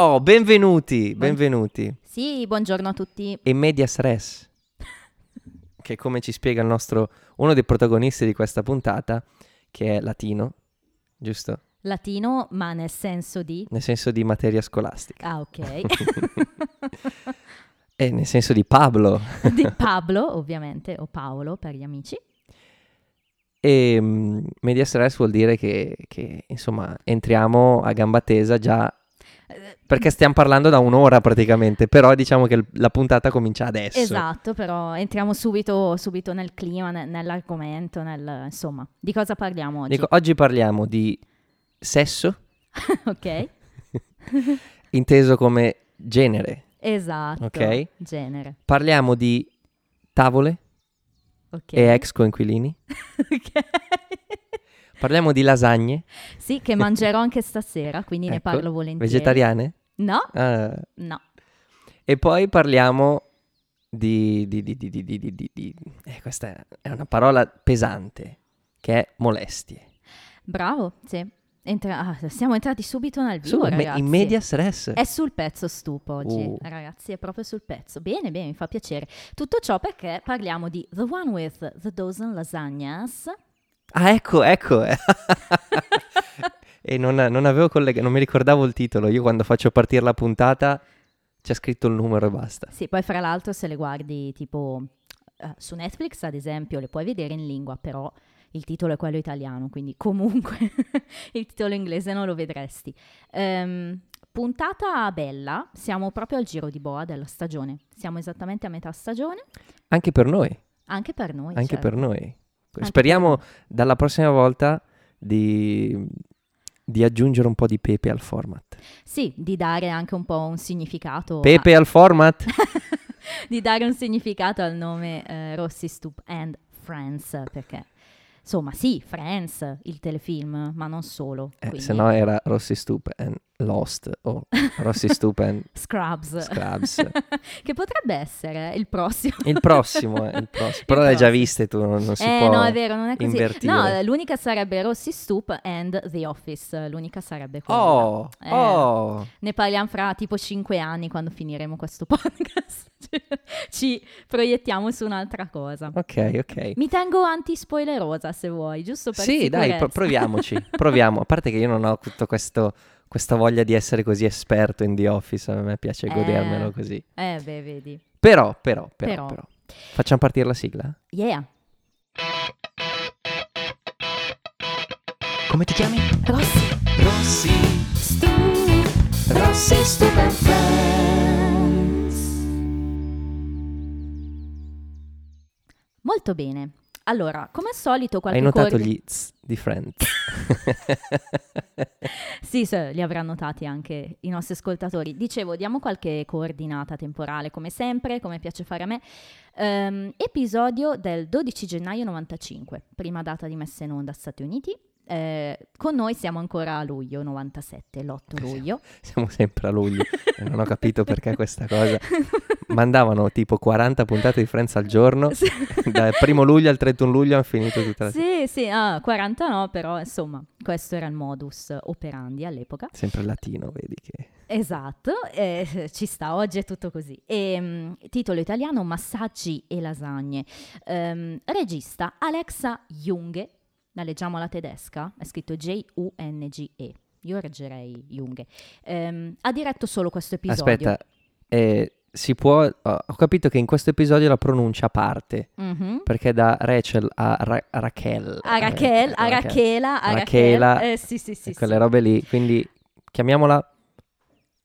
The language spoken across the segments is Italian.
Oh, benvenuti, benvenuti. Sì, buongiorno a tutti. E Medias Res, che come ci spiega il nostro, uno dei protagonisti di questa puntata, che è latino, giusto? Latino, ma nel senso di... Nel senso di materia scolastica. Ah, ok. e nel senso di Pablo. di Pablo, ovviamente, o Paolo per gli amici. E um, Medias Res vuol dire che, che, insomma, entriamo a gamba tesa già perché stiamo parlando da un'ora praticamente, però diciamo che la puntata comincia adesso. Esatto, però entriamo subito, subito nel clima, ne, nell'argomento, nel, insomma, di cosa parliamo oggi? Dico, oggi parliamo di sesso. ok. inteso come genere. Esatto. Ok. Genere. Parliamo di tavole okay. e ex coinquilini. ok. Parliamo di lasagne. Sì, che mangerò anche stasera, quindi ecco. ne parlo volentieri. Vegetariane? No. Uh, no. E poi parliamo di... di, di, di, di, di, di eh, questa è una parola pesante, che è molestie. Bravo, sì. Entra- ah, siamo entrati subito nel vivo, Su, ragazzi. In media stress. È sul pezzo stupo oggi, uh. ragazzi, è proprio sul pezzo. Bene, bene, mi fa piacere. Tutto ciò perché parliamo di The One with the Dozen Lasagnas. Ah, ecco, ecco. e non, non avevo collegato, non mi ricordavo il titolo. Io quando faccio partire la puntata c'è scritto il numero e basta. Sì, poi fra l'altro se le guardi tipo uh, su Netflix, ad esempio, le puoi vedere in lingua, però il titolo è quello italiano, quindi comunque il titolo inglese non lo vedresti. Um, puntata bella, siamo proprio al giro di boa della stagione, siamo esattamente a metà stagione. Anche per noi. Anche per noi. Anche certo. per noi. Speriamo dalla prossima volta di, di, aggiungere un po' di pepe al format. Sì, di dare anche un po' un significato. Pepe a... al format? di dare un significato al nome eh, Rossi Stoop and Friends, perché insomma sì, Friends, il telefilm, ma non solo. Eh, se no era Rossi Stoop and Lost o Rossi Stoop and Scrubs. Scrubs. che potrebbe essere il prossimo. il prossimo, il prossimo. Però l'hai già viste tu, non, non si eh, può no, è vero, non è così. Invertire. No, l'unica sarebbe Rossi Stoop and The Office, l'unica sarebbe quella. Oh, eh, oh. Ne parliamo fra tipo 5 anni quando finiremo questo podcast. Ci proiettiamo su un'altra cosa. Ok, ok. Mi tengo anti-spoilerosa se vuoi, giusto per Sì, sicurezza. dai, pro- proviamoci, proviamo. A parte che io non ho tutto questo questa voglia di essere così esperto in The Office, a me piace Eh, godermelo così. Eh, beh, vedi. Però, però, però, Però. però. Facciamo partire la sigla? Yeah. Come ti chiami? Rossi. Rossi. Stu. Rossi Stupid Molto bene. Allora, come al solito qualche Hai notato coord- gli z di Friends? Sì, sì, li avranno notati anche i nostri ascoltatori. Dicevo, diamo qualche coordinata temporale, come sempre, come piace fare a me. Ehm, episodio del 12 gennaio 95, prima data di messa in onda Stati Uniti. Eh, con noi siamo ancora a luglio 97, l'8 luglio. Siamo sempre a luglio e non ho capito perché questa cosa. Mandavano tipo 40 puntate di Friends al giorno, Sì. dal primo luglio al 31 luglio hanno finito tutta la Sì, sì, ah, 40 no, però insomma, questo era il modus operandi all'epoca. Sempre latino, vedi che... Esatto, eh, ci sta, oggi è tutto così. E, mh, titolo italiano Massaggi e lasagne. Ehm, regista Alexa Junge, la leggiamo alla tedesca, è scritto J-U-N-G-E. Io reggerei Junge. Ehm, ha diretto solo questo episodio. Aspetta, eh, si può... ho- capito che in questo episodio la pronuncia parte, Mhm. perché da Rachel a Ra-. A Rachel, eh, a Rachela, a Rachela, Rachel. Eh, sì, sì, sì. quelle sì. robe lì, quindi chiamiamola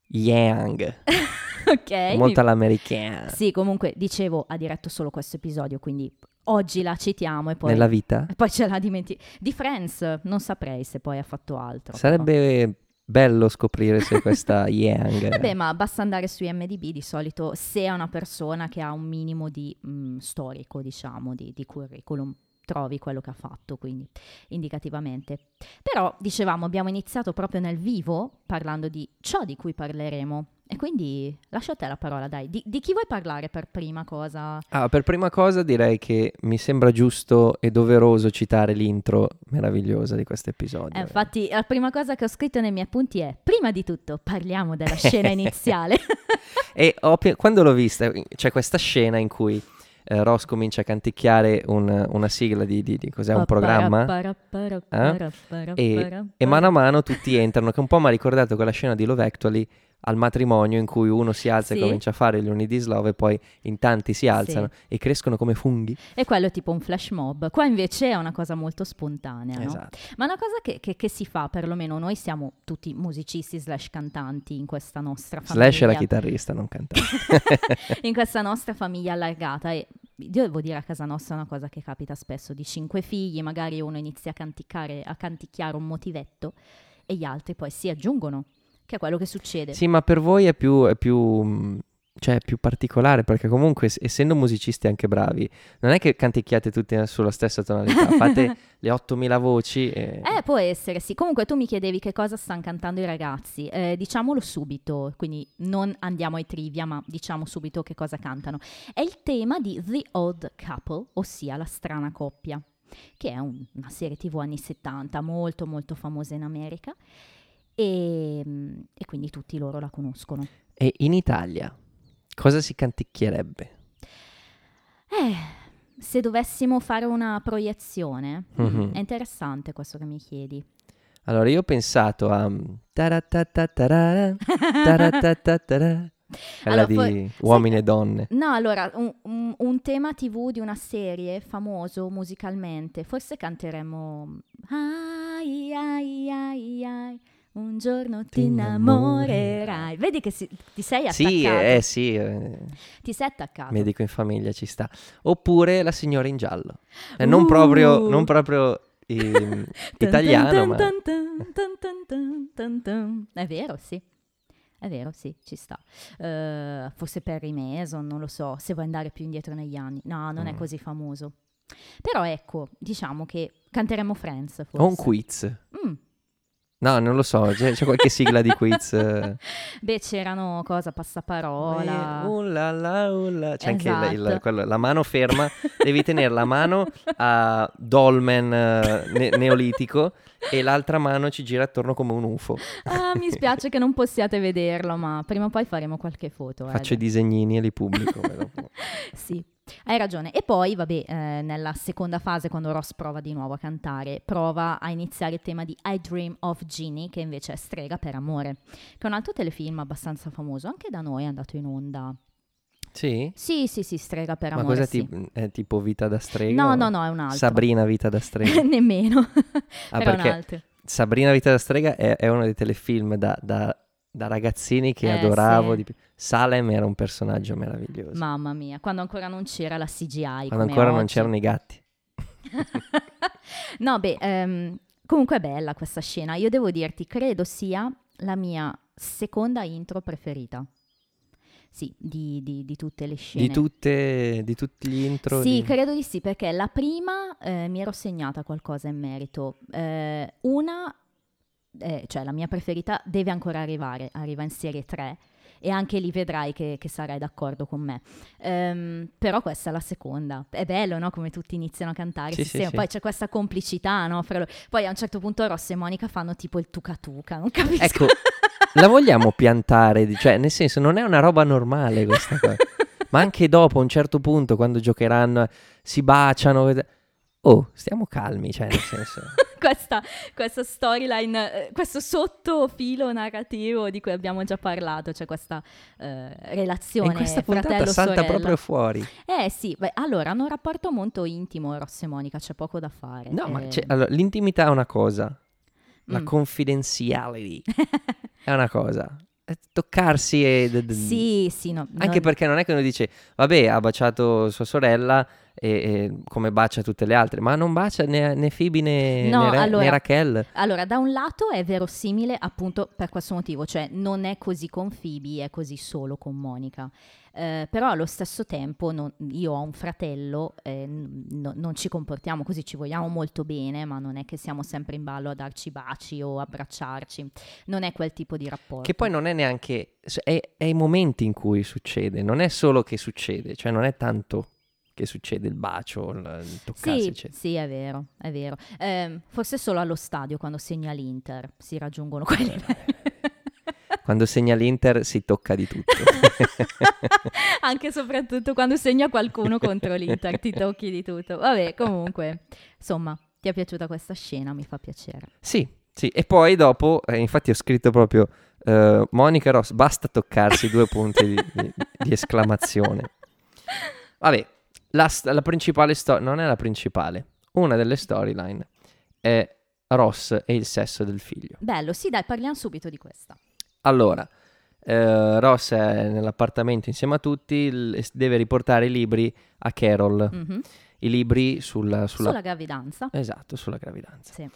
Yang, ok. molto all'americana. Sì, comunque, dicevo, ha diretto solo questo episodio, quindi oggi la citiamo e poi... Nella vita? E poi ce la dimentichi. Di Friends non saprei se poi ha fatto altro. Sarebbe bello scoprire se questa Yang... però. Vabbè, ma basta andare su IMDb di solito se è una persona che ha un minimo di mm, storico, diciamo, di, di curriculum. Trovi quello che ha fatto, quindi indicativamente. Però, dicevamo, abbiamo iniziato proprio nel vivo parlando di ciò di cui parleremo. E quindi lascio a te la parola, dai. Di, di, chi vuoi parlare per prima cosa? Ah, per prima cosa direi che mi sembra giusto e doveroso citare l'intro meravigliosa di questo episodio. Eh, infatti, la prima cosa che ho scritto nei miei appunti è: prima di tutto parliamo della scena iniziale. e ho, quando l'ho vista, c'è questa scena in cui eh, Ross comincia a canticchiare un, una sigla di, di, di cos'è un programma eh? e, e, mano a mano tutti entrano che un po' mi ha ricordato quella scena di Love Actually al matrimonio in cui uno si alza sì. e comincia a fare gli uni di Slove e poi in tanti si alzano sì. e crescono come funghi. E quello è tipo un flash mob. Qua invece è una cosa molto spontanea, no? esatto. Ma una cosa che, che, che, si fa, perlomeno noi siamo tutti musicisti slash cantanti in questa nostra famiglia. Slash la chitarrista, non cantante. in questa nostra famiglia allargata e io devo dire a casa nostra una cosa che capita spesso, di cinque figli magari uno inizia a canticchiare, a canticchiare un motivetto e gli altri poi si aggiungono che è quello che succede. Sì, ma per voi è più, è più, mm, cioè, più particolare perché comunque essendo musicisti anche bravi, non è che canticchiate tutti sulla stessa tonalità, fate le 8000 voci. E... Eh, può essere, sì. Comunque tu mi chiedevi che cosa stanno cantando i ragazzi, eh, diciamolo subito, quindi non andiamo ai trivia, ma diciamo subito che cosa cantano. È il tema di The Odd Couple, ossia la strana coppia che è un, una serie tv anni 70 molto molto famosa in America e, ehm, e quindi tutti loro la conoscono. E in Italia cosa si canticchierebbe? Eh, se dovessimo fare una proiezione, mm-hmm. è interessante questo che mi chiedi. Allora, io ho pensato a quella allora, di poi, uomini sai, e donne. No, allora, un, un, un, tema tv di una serie famoso musicalmente, forse canteremo ai ai ai ai un giorno ti, innamorerai. Vedi che si, ti sei attaccato. Sì, eh sì. Eh, ti sei attaccato. Medico in famiglia ci sta. Oppure la signora in giallo. Eh, uh. non proprio, non proprio eh, italiano, ma... È vero, sì. È vero, sì, ci sta. Uh, forse Perry Mason, non lo so, se vuoi andare più indietro negli anni. No, non mm. è così famoso. Però ecco, diciamo che canteremo Friends, forse. O un quiz. Mm. No, non lo so, c'è, c'è qualche sigla di quiz. Beh, c'erano cosa, passaparola. Uh, la, la, uh, la. C'è esatto. anche il, il, esatto. quello, la mano ferma, devi tenere la mano a dolmen uh, ne- neolitico e l'altra mano ci gira attorno come un UFO. Ah, mi spiace che non possiate vederlo, ma prima o poi faremo qualche foto. Faccio i disegnini e li pubblico. sì, hai ragione. E poi, vabbè, eh, nella seconda fase, quando Ross prova di nuovo a cantare, prova a iniziare il tema di I Dream of Genie, che invece è Strega per amore, che è un altro telefilm abbastanza famoso, anche da noi è andato in onda. Sì? Sì, sì, sì, Strega per amore. Ma cosa sì. ti, è tipo Vita da strega? No, no, no, è un altro. Sabrina Vita da strega? Nemmeno. ah, perché Sabrina Vita da strega è, è uno dei telefilm da, da da ragazzini che eh, adoravo. Sì. Di... Salem era un personaggio meraviglioso. Mamma mia, quando ancora non c'era la CGI. Quando ancora oggi. non c'erano i gatti. no, beh, um, comunque è bella questa scena. Io devo dirti, credo sia la mia seconda intro preferita. Sì, di, di, di, tutte le scene. Di, tutte, di tutti gli intro? Sì, credo di sì, perché la prima eh, mi ero segnata qualcosa in merito. Eh, una eh, cioè la mia preferita, deve ancora arrivare, arriva in serie 3 e anche lì vedrai che, che sarai d'accordo con me. Um, però questa è la seconda. È bello, no? Come tutti iniziano a cantare. Sì, sì, sì, poi c'è questa complicità, no? Fra... Poi a un certo punto Ross e Monica fanno tipo il tuca tuca, non capisco. Ecco, la vogliamo piantare, cioè nel senso non è una roba normale questa cosa. Ma anche dopo, a un certo punto, quando giocheranno, si baciano. Oh, stiamo calmi, cioè nel senso questa, questa storyline, eh, questo sottofilo narrativo di cui abbiamo già parlato, cioè questa eh, relazione e questa puntata salta proprio fuori. Eh sì, beh, allora hanno un rapporto molto intimo Ross e Monica, c'è poco da fare. No, eh. ma allora, l'intimità è una cosa, la mm. confidentiality è una cosa toccarsi e... Sì, sì, no. Anche no. perché non è che uno dice, vabbè, ha baciato sua sorella e, e come bacia tutte le altre, ma non bacia né, né Phoebe né, No, né Ra- allora- né Raquel. Allora, da un lato è verosimile appunto per questo motivo, cioè non è così con Phoebe, è così solo con Monica. Eh, però allo stesso tempo non- io ho un fratello, eh, no- non ci comportiamo così, ci vogliamo molto bene, ma non è che siamo sempre in ballo a darci baci o abbracciarci, non è quel tipo di rapporto. Che poi non è neanche... È, è i momenti in cui succede, non è solo che succede, cioè non è tanto che succede il bacio, il, il toccarsi, Sì, eccetera. sì, è vero, è vero. Ehm, forse solo allo stadio quando segna l'Inter si raggiungono quei livelli. Quando segna l'Inter si tocca di tutto. Anche e soprattutto quando segna qualcuno contro l'Inter, ti tocchi di tutto. Vabbè, comunque, insomma, ti è piaciuta questa scena, mi fa piacere. Sì, sì. E poi dopo, eh, infatti ho scritto proprio eh, Monica Ross, basta toccarsi due punti di, di- di esclamazione. Vabbè, la, la principale storia, non è la principale, una delle storyline è Ross e il sesso del figlio. Bello, sì, dai, parliamo subito di questa. Allora, eh, Ross è nell'appartamento insieme a tutti, s- deve riportare i libri a Carol, Mhm. i libri sulla... sulla- Sulla gravidanza. Esatto, sulla gravidanza. Sì.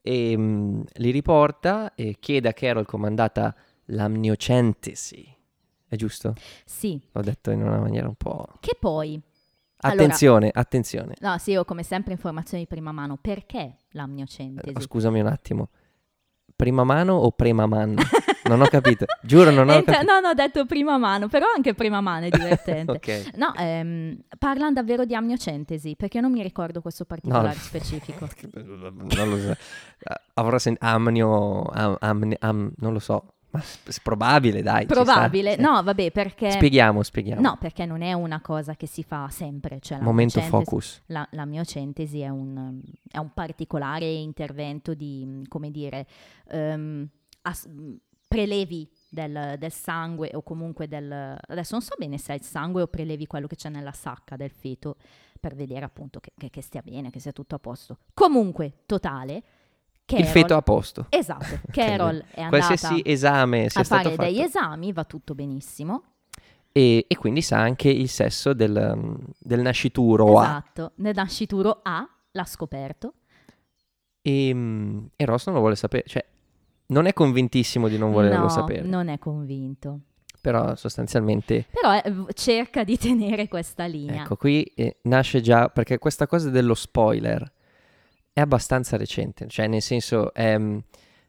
e mm, li riporta e chiede a Carol com'è andata l'amniocentesi. È giusto? Sì, L'ho detto in una maniera un po'... che poi... Allora- Attenzione, attenzione. No, sì, ho come sempre informazioni di prima mano. Perché l'amniocentesi? Eh, Scusami un attimo. Prima mano o prima man? Non ho capito. Giuro, non ho Entra- capito. No, no, ho detto prima mano, però anche prima mano è divertente. ok. No, ehm, parlano davvero di amniocentesi, perché non mi ricordo questo particolare No. specifico. non lo so. Eh, Avrò sentito... Amnio... am- amne- am- non lo so. Ma è probabile, dai. Probabile, no, vabbè, perché... Spieghiamo, spieghiamo. No, perché non è una cosa che si fa sempre. Cioè Momento focus. La, la miocentesi è un, è un particolare intervento di, come dire, ehm, as- prelevi del, del sangue o comunque del... Adesso non so bene se è il sangue o prelevi quello che c'è nella sacca del feto per vedere appunto che, che- che stia bene, che sia tutto a posto. Comunque, totale, Carol... Il feto a posto. Esatto. Carol è andata Qualsiasi esame sia a fare fatto. degli esami, va tutto benissimo. E, e quindi sa anche il sesso del, um, del nascituro A. Esatto, nel nascituro A l'ha scoperto. E, mm, e Ross non lo vuole sapere. Cioè, non è convintissimo di non volerlo no, sapere. non è convinto. Però sostanzialmente, Però eh, v- cerca di tenere questa linea. ecco, qui eh, nasce già... Perché questa cosa dello spoiler è abbastanza recente. Cioè, nel senso, ehm,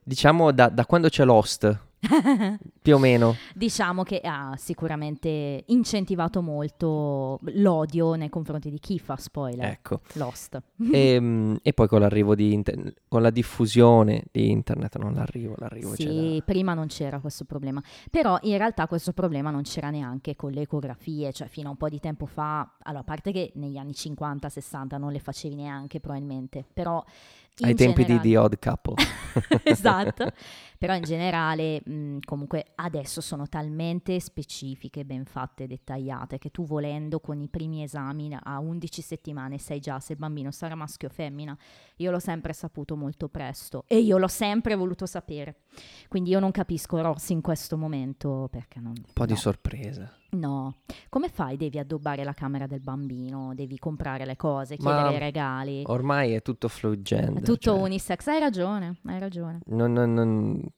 diciamo da, da quando c'è Lost, più o meno. diciamo che ha sicuramente incentivato molto l'odio nei confronti di chi fa spoiler. Ecco. Lost. E, mm, e poi con l'arrivo di... inter- con la diffusione di internet, non l'arrivo, l'arrivo Sì, da- prima non c'era questo problema, però in realtà questo problema non c'era neanche con le ecografie, cioè fino a un po' di tempo fa, allora a parte che negli anni 50-60 non le facevi neanche probabilmente, però Ai tempi generale- di The Odd Couple. esatto. Però in generale, mh, comunque, adesso sono talmente specifiche, ben fatte, dettagliate, che tu volendo con i primi esami a 11 settimane sai già se il bambino sarà maschio o femmina. Io l'ho sempre saputo molto presto e io l'ho sempre voluto sapere. Quindi io non capisco Rossi in questo momento perché non... Un po' di no. sorpresa. No, come fai? Devi addobbare la camera del bambino, devi comprare le cose, Ma chiedere i regali. Ormai è tutto fluid gender. È tutto cioè, unisex, hai ragione, hai ragione. non- non- non-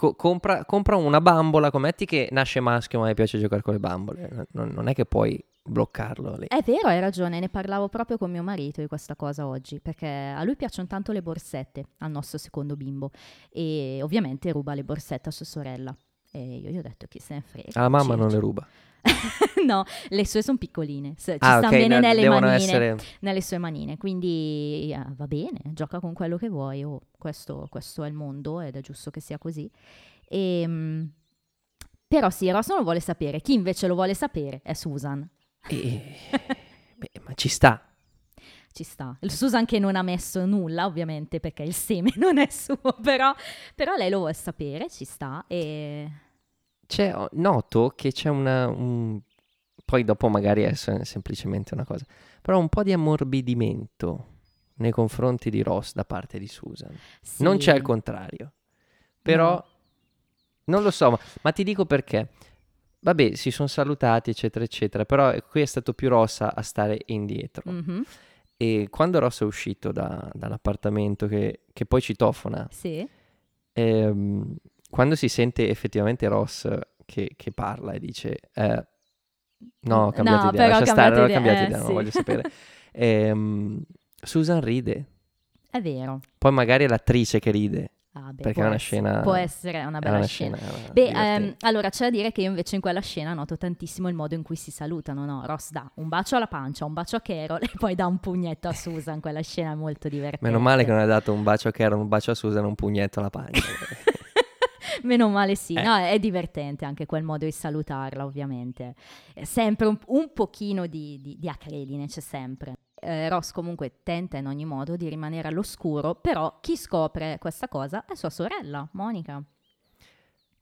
co- compra, compra una bambola, commetti che nasce maschio ma mi piace giocare con le bambole. Non, non è che puoi bloccarlo lì. È vero, hai ragione, ne parlavo proprio con mio marito di questa cosa oggi, perché a lui piacciono tanto le borsette, al nostro secondo bimbo, e ovviamente ruba le borsette a sua sorella. E io gli ho detto chi se ne frega. Alla mamma non le ruba. no, le sue sono piccoline, ci ah, stanno ok, bene no, nelle manine, essere... nelle sue manine, quindi eh, va bene, gioca con quello che vuoi, oh, questo, questo è il mondo ed è giusto che sia così. E, però sì, Ross non lo vuole sapere, chi invece lo vuole sapere è Susan. Eh, beh, ma ci sta. Ci sta. Il Susan che non ha messo nulla, ovviamente, perché il seme non è suo, però, però lei lo vuole sapere, ci sta. E C'è, noto che c'è una... un- Poi dopo magari è se- semplicemente una cosa. Però un po' di ammorbidimento nei confronti di Ross da parte di Susan. sì. Non c'è il contrario. Però... No. Non lo so, ma, ma ti dico perché. vabbè, si sono salutati, eccetera, eccetera, però qui è stato più Ross a, stare indietro. Mhm. E quando Ross è uscito da- dall'appartamento, che, che poi citofona, Sì. ehm, quando si sente effettivamente Ross che, che parla e dice eh, no, ho cambiato No, idea, lascia stare, cambiato ho idea, cambiato eh, idea, non sì. voglio sapere. Ehm, Susan ride, È vero. poi magari è l'attrice che ride, Ah, beh, perché è una essere- scena... Può essere una bella una scena. scena Beh, ehm, allora c'è da dire che io invece in quella scena noto tantissimo il modo in cui si salutano, no? Ross dà un bacio alla pancia, un bacio a Carol e poi dà un pugnetto a Susan, quella scena è molto divertente. Meno male che non ha dato un bacio a Karen, un bacio a Susan, un pugnetto alla pancia. Meno male sì, Eh. no, è divertente anche quel modo di salutarla ovviamente. È sempre un, un pochino di, di, di acredine, c'è sempre. Eh, Ross comunque tenta in ogni modo di rimanere all'oscuro, però chi scopre questa cosa è sua sorella, Monica.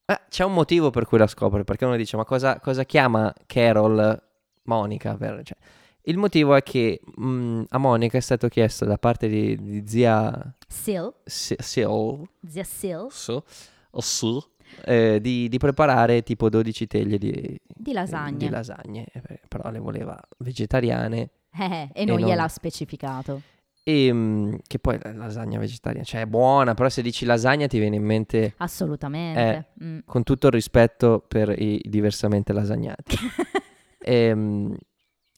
Eh, c'è un motivo per cui la scopre, perché uno dice, ma cosa, cosa chiama Carol Monica? Per- cioè, il motivo è che mh, a Monica è stato chiesto da parte di, di zia Sil, Si- Sil, zia Sil, Su- o Su, eh, di, di preparare tipo 12 teglie di, di lasagne. di lasagne, eh, però le voleva vegetariane Eh, e non non- gliel'ha specificato. e mh, che poi la lasagna vegetariana, cioè è buona, però se dici lasagna ti viene in mente Assolutamente. Mm. con tutto il rispetto per i diversamente lasagnati. Ehm,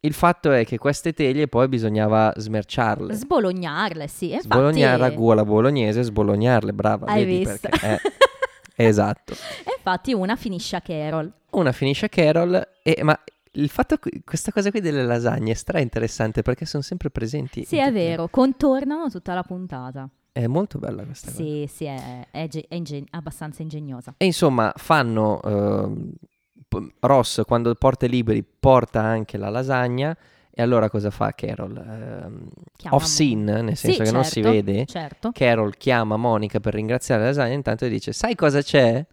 il fatto è che queste teglie poi bisognava smerciarle. Sbolognarle, sì. Infatti, Sbolognare ragù alla bolognese, sbolognarle, brava, Hai vedi visto? perché eh, esatto. E infatti una finisce a Carol. Una finisce a Carol e ma il fatto questa cosa qui delle lasagne è stra interessante perché sono sempre presenti. Sì, è vero, contornano tutta la puntata. È molto bella questa cosa. Sì, sì, è, è è ingen- abbastanza ingegnosa. E insomma, fanno p- Ross quando porta i libri porta anche la lasagna e allora cosa fa Carol? Ehm, Chiama off scene, nel Sì, senso che non si certo, vede. Certo. Carol chiama Monica per ringraziare la lasagna e intanto dice "Sai cosa c'è?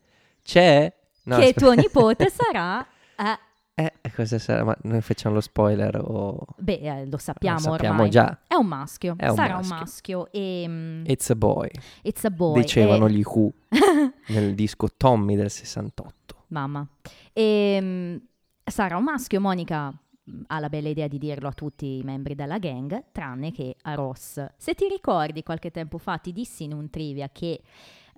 C'è No, che aspetta. tuo nipote sarà... eh, Eh, cosa sarà? Ma noi facciamo lo spoiler o beh, eh, lo sappiamo, lo sappiamo ormai. già. È un maschio. È un Sarà maschio. un maschio. E, mm, It's a boy, it's a boy. dicevano e- gli Who nel disco Tommy del 68. Mamma. E, mm, sarà un maschio, Monica ha la bella idea di dirlo a tutti i membri della gang, tranne che a Ross. Se ti ricordi, qualche tempo fa ti dissi in un trivia che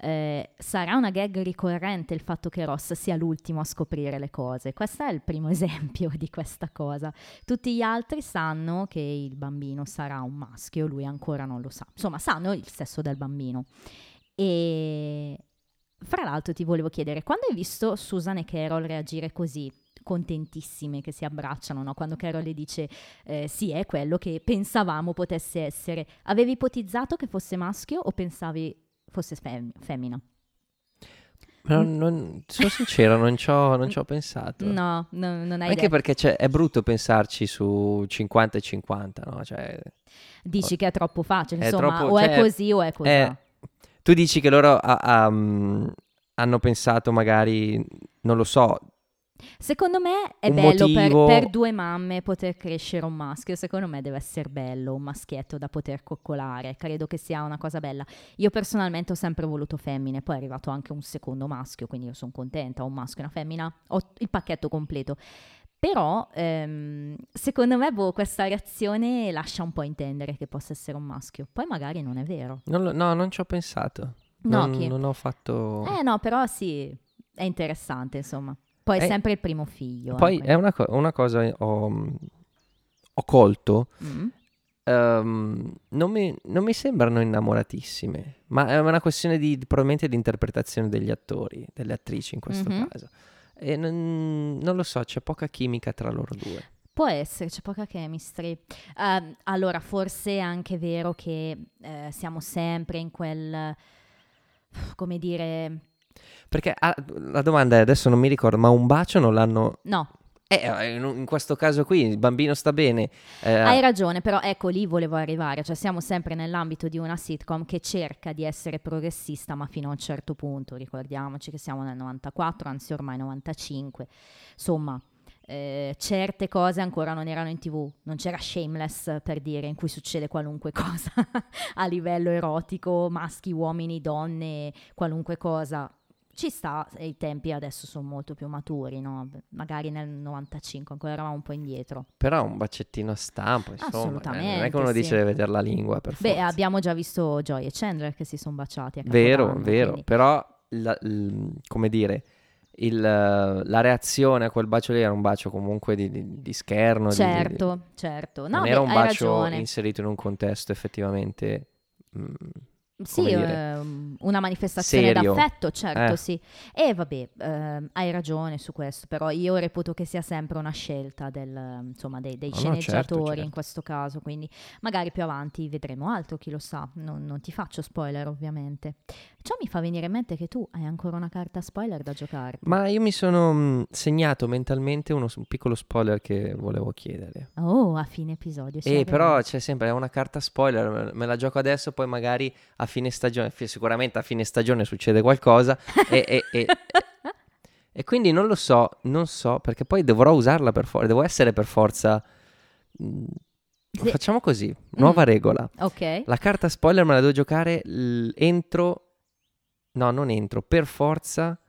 eh, sarà una gag ricorrente il fatto che Ross sia l'ultimo a scoprire le cose. Questo è il primo esempio di questa cosa. Tutti gli altri sanno che il bambino sarà un maschio, lui ancora non lo sa. Insomma, sanno il sesso del bambino. E fra l'altro ti volevo chiedere, quando hai visto Susan e Carol reagire così, contentissime che si abbracciano, no? quando Carol le dice eh, sì, è quello che pensavamo potesse essere, avevi ipotizzato che fosse maschio o pensavi fosse fem- femmina? Ma non, sono sincero, non ci ho, non ci ho pensato. No, no, non hai Anche idea. perché cioè, è brutto pensarci su 50 e 50, no? Cioè, Dici che è troppo facile, È insomma, troppo- o è cioè, così o è così. eh, tu dici che loro ha- ha, mm, hanno pensato magari, non lo so, Secondo me è un bello per- motivo- per, due mamme poter crescere un maschio. Secondo me deve essere bello un maschietto da poter coccolare. Credo che sia una cosa bella. Io personalmente ho sempre voluto femmine, poi è arrivato anche un secondo maschio, quindi io sono contenta. Ho un maschio e una femmina, ho il pacchetto completo. Però ehm, secondo me boh, questa reazione lascia un po' intendere che possa essere un maschio. Poi magari non è vero. non lo- no, non ci ho pensato. No, non, chi- non ho fatto... Eh no, però sì, è interessante insomma. Poi è Eh, sempre il primo figlio. Poi eh, è una, co- una cosa ho, ho colto, Mm. ehm, non, mi, non mi sembrano innamoratissime, ma è una questione di, probabilmente di interpretazione degli attori, delle attrici in questo Mhm. caso. E non, non lo so, c'è poca chimica tra loro due. Può essere, c'è poca chemistry. Ehm, allora, forse è anche vero che eh, siamo sempre in quel, come dire, Perché ah, la domanda è, adesso non mi ricordo, ma un bacio non l'hanno... no, Eh, in, in questo caso qui il bambino sta bene. eh, hai ragione, però ecco lì volevo arrivare, cioè siamo sempre nell'ambito di una sitcom che cerca di essere progressista, ma fino a un certo punto, ricordiamoci che siamo nel 94, anzi ormai 95, insomma... eh, certe cose ancora non erano in tv, non c'era Shameless per dire in cui succede qualunque cosa a livello erotico, maschi, uomini, donne, qualunque cosa. Ci sta, i tempi adesso sono molto più maturi, no? Magari nel 95, ancora eravamo un po' indietro. Però un bacettino a stampo, insomma. Assolutamente, eh, non è che uno sì. dice deve vedere la lingua, per Beh, forza. abbiamo già visto Joy e Chandler che si sono baciati a Vero, Capodanno, vero, quindi- però la- l- come dire, il, la reazione a quel bacio lì era un bacio comunque di, di- di scherno, di- di- Certo, certo. No, non beh, era un bacio ragione. inserito in un contesto effettivamente mm, Sì, ehm, una manifestazione serio. d'affetto, certo, Eh. sì. E vabbè, ehm, hai ragione su questo, però io reputo che sia sempre una scelta del, insomma, dei, dei No, no, certo, sceneggiatori in certo. questo caso, quindi magari più avanti vedremo altro, chi lo sa, non, non ti faccio spoiler ovviamente. Ciò mi fa venire in mente che tu hai ancora una carta spoiler da giocare. Ma io mi sono mm, segnato mentalmente uno, un piccolo spoiler che volevo chiedere. Oh, a fine episodio. ci E arriviamo. però c'è sempre è una carta spoiler, me- la gioco adesso, poi magari a fine stagione, sicuramente a fine stagione succede qualcosa e, e- e- e quindi non lo so, non so, perché poi dovrò usarla per forza, devo essere per forza... mm, Sì. Facciamo così, nuova Mm. regola. Ok. La carta spoiler me la devo giocare l- entro... No, non entro, per forza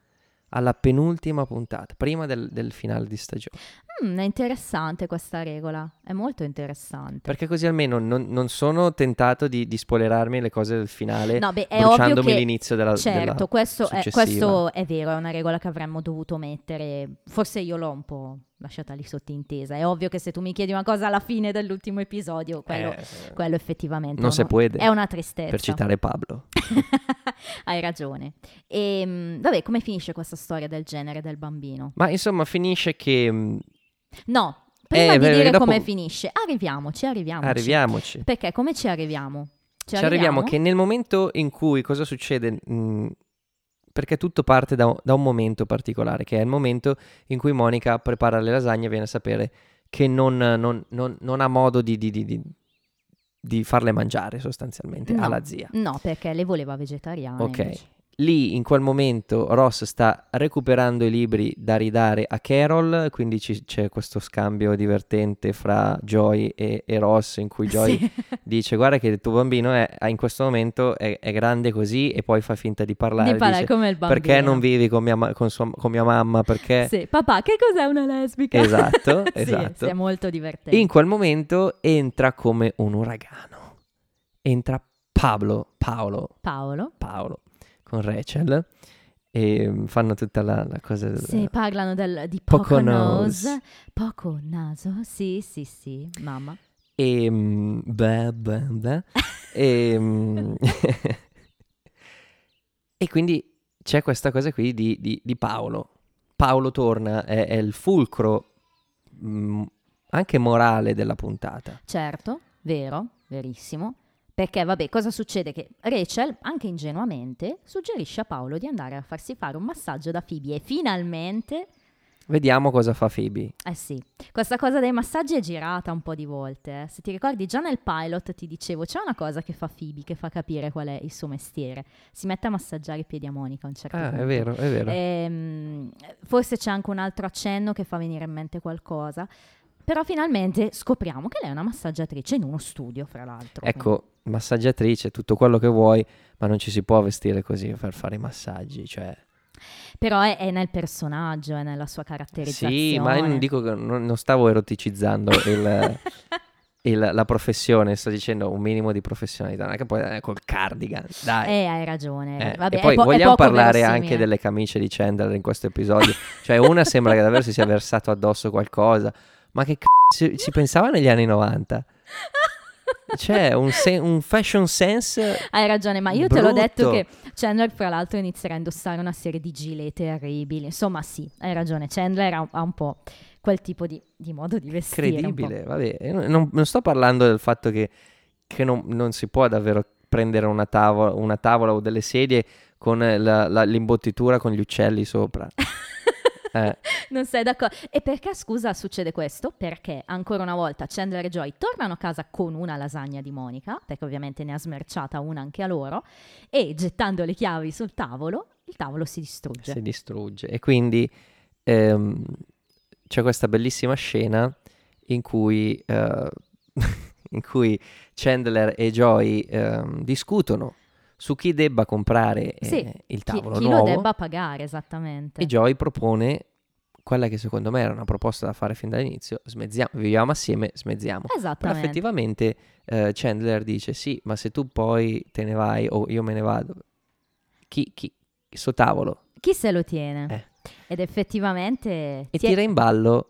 alla penultima puntata, prima del, del finale di stagione. Mm, è interessante questa regola, è molto interessante. Perché così almeno non, non sono tentato di, di spoilerarmi le cose del finale, No, beh, è ovvio bruciandomi che l'inizio della, Certo, della questo è, questo è vero, è una regola che avremmo dovuto mettere. Forse io l'ho un po' lasciata lì sottintesa. È ovvio che se tu mi chiedi una cosa alla fine dell'ultimo episodio, quello, Eh, quello effettivamente non uno- può è una tristezza. per citare Pablo. Hai ragione. E mm, vabbè, come finisce questa storia del genere del bambino? Ma insomma finisce che... No, prima Eh, di dire dopo- come finisce, arriviamoci, arriviamoci. Arriviamoci. Perché come ci arriviamo? Ci arriviamo che nel momento in cui cosa succede? Mh, perché tutto parte da, da un momento particolare, che è il momento in cui Monica prepara le lasagne e viene a sapere che non, non- non- non ha modo di, di- di- di- di farle mangiare sostanzialmente No. alla zia. No, perché le voleva vegetariane. Ok. invece. Lì in quel momento Ross sta recuperando i libri da ridare a Carol, quindi ci- c'è questo scambio divertente fra Joy e, e Ross in cui Joy Sì. dice guarda che il tuo bambino è, in questo momento è, è grande così e poi fa finta di parlare. Di parlare dice, come il bambino. perché non vivi con mia, ma- con sua- con mia mamma? Perché... Sì, papà, che cos'è una lesbica? Esatto, esatto. sì, è molto divertente. In quel momento entra come un uragano. Entra Pablo, Paolo, Paolo. Paolo con Rachel e mm, fanno tutta la, la cosa. Sì, parlano del, di Poco poco, nose. nose. Poco naso, sì, sì, sì, mamma. e mm, beh, beh, beh. e, mm, e quindi c'è questa cosa qui di, di- di Paolo. Paolo torna, è, è il fulcro mm, anche morale della puntata. Certo, vero, verissimo. Perché, vabbè, cosa succede? Che Rachel, anche ingenuamente, suggerisce a Paolo di andare a farsi fare un massaggio da Phoebe e finalmente, Vediamo cosa fa Phoebe. eh sì, questa cosa dei massaggi è girata un po' di volte. eh. Se ti ricordi, già nel pilot ti dicevo, c'è una cosa che fa Phoebe che fa capire qual è il suo mestiere. Si mette a massaggiare i piedi a Monica a un certo Ah, punto. è vero, è vero. Ehm, forse c'è anche un altro accenno che fa venire in mente qualcosa. Però finalmente scopriamo che lei è una massaggiatrice in uno studio, fra l'altro. Ecco, massaggiatrice, tutto quello che vuoi, ma non ci si può vestire così per fare i massaggi, cioè... Però è, è nel personaggio, è nella sua caratterizzazione. Sì, ma io non dico che non, non stavo eroticizzando il- il- la professione, sto dicendo un minimo di professionalità, non è che poi eh, col cardigan, dai. Eh, hai ragione. Eh, Vabbè, e poi po- vogliamo parlare verosimile. anche delle camicie di Chandler in questo episodio. Cioè, una sembra che davvero si sia versato addosso qualcosa, ma che c***o si pensava negli anni 90? C'è un, se- un fashion sense Hai ragione, ma io te l'ho detto brutto. che Chandler, fra l'altro, inizierà a indossare una serie di gilet terribili. Insomma, sì, hai ragione. Chandler ha, ha un po' quel tipo di, di modo di vestire. Incredibile, vabbè, non, non sto parlando del fatto che, che non, non si può davvero prendere una tavola, una tavola o delle sedie con la- la- l'imbottitura con gli uccelli sopra. Eh, Non sei d'accordo? E perché, scusa, succede questo? Perché ancora una volta Chandler e Joy tornano a casa con una lasagna di Monica, perché ovviamente ne ha smerciata una anche a loro, e gettando le chiavi sul tavolo, il tavolo si distrugge. si distrugge. E quindi ehm, c'è questa bellissima scena in cui, eh, in cui Chandler e Joy ehm, discutono su chi debba comprare eh, Sì, il Chi, tavolo chi nuovo. lo debba pagare, esattamente. E Joy propone quella che secondo me era una proposta da fare fin dall'inizio, smezziamo, viviamo assieme, smezziamo. Però Esattamente. effettivamente eh, Chandler dice sì, ma se tu poi te ne vai o io me ne vado, chi, chi, sto tavolo? Chi se lo tiene? Eh. Ed effettivamente... E ti- tira in ballo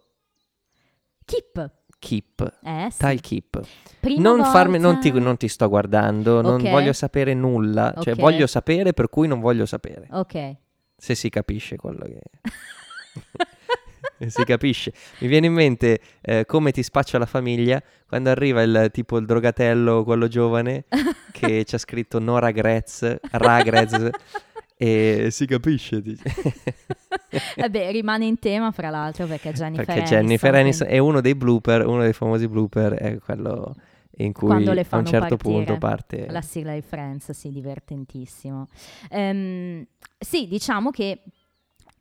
Kip. Keep, Eh sì. Tile Keep. Non, volta... farmi, non, ti, non ti sto guardando, non Ok. voglio sapere nulla, cioè Ok. voglio sapere per cui non voglio sapere, Ok. se si capisce quello che... si capisce. Mi viene in mente eh, come ti spaccia la famiglia quando arriva il tipo il drogatello, quello giovane, che c'ha scritto no regrets, regrets, e si capisce. Vabbè, rimane in tema fra l'altro perché Jennifer Perché Aniston, Jennifer Aniston è uno dei blooper, uno dei famosi blooper, è quello in cui Quando le a un certo punto parte... La sigla di Friends, sì, divertentissimo. Ehm, sì, diciamo che...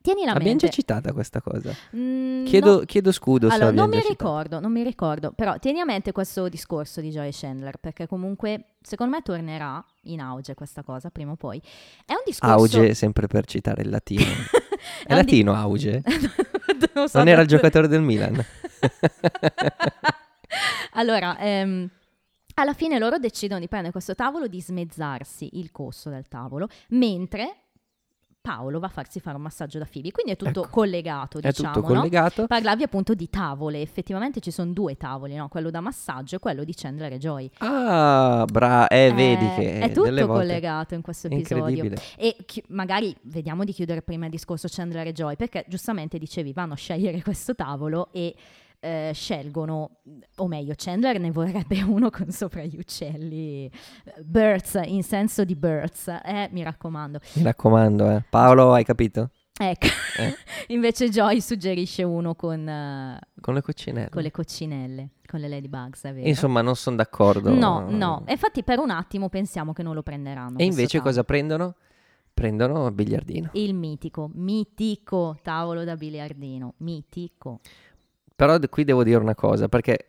Tieni la Abbiamo mente... già citata questa cosa. Mm, Chiedo, no. chiedo scudo Allora, non mi già citata. ricordo, non mi ricordo, però tieni a mente questo discorso di Joy Chandler, perché comunque secondo me tornerà in auge questa cosa prima o poi. È un discorso... Auge, sempre per citare il latino. È di- latino Auge? Non so Non era il giocatore del Milan? allora, ehm, alla fine loro decidono di prendere questo tavolo, di smezzarsi il costo del tavolo, mentre Paolo va a farsi fare un massaggio da Phoebe. Quindi è tutto Ecco. collegato, È diciamo, tutto no? collegato. Parlavi appunto di tavole, effettivamente ci sono due tavoli, no? quello da massaggio e quello di Chandler e Joy. Ah, bra, eh, vedi Eh, che è tutto collegato in questo è episodio. E chi- magari vediamo di chiudere prima il discorso Chandler e Joy, perché giustamente dicevi vanno a scegliere questo tavolo e eh, scelgono, o meglio, Chandler ne vorrebbe uno con sopra gli uccelli, eh, birds, in senso di birds, eh, mi raccomando. Mi raccomando, eh. Paolo, hai capito? Ecco, Eh. invece Joy suggerisce uno con, eh, Con le coccinelle. con le coccinelle, con le ladybugs, è vero? Insomma, non sono d'accordo. No, no, infatti per un attimo pensiamo che non lo prenderanno. E invece tavolo. cosa prendono? Prendono il biliardino. Il mitico, mitico tavolo da biliardino, mitico. Però qui devo dire una cosa, perché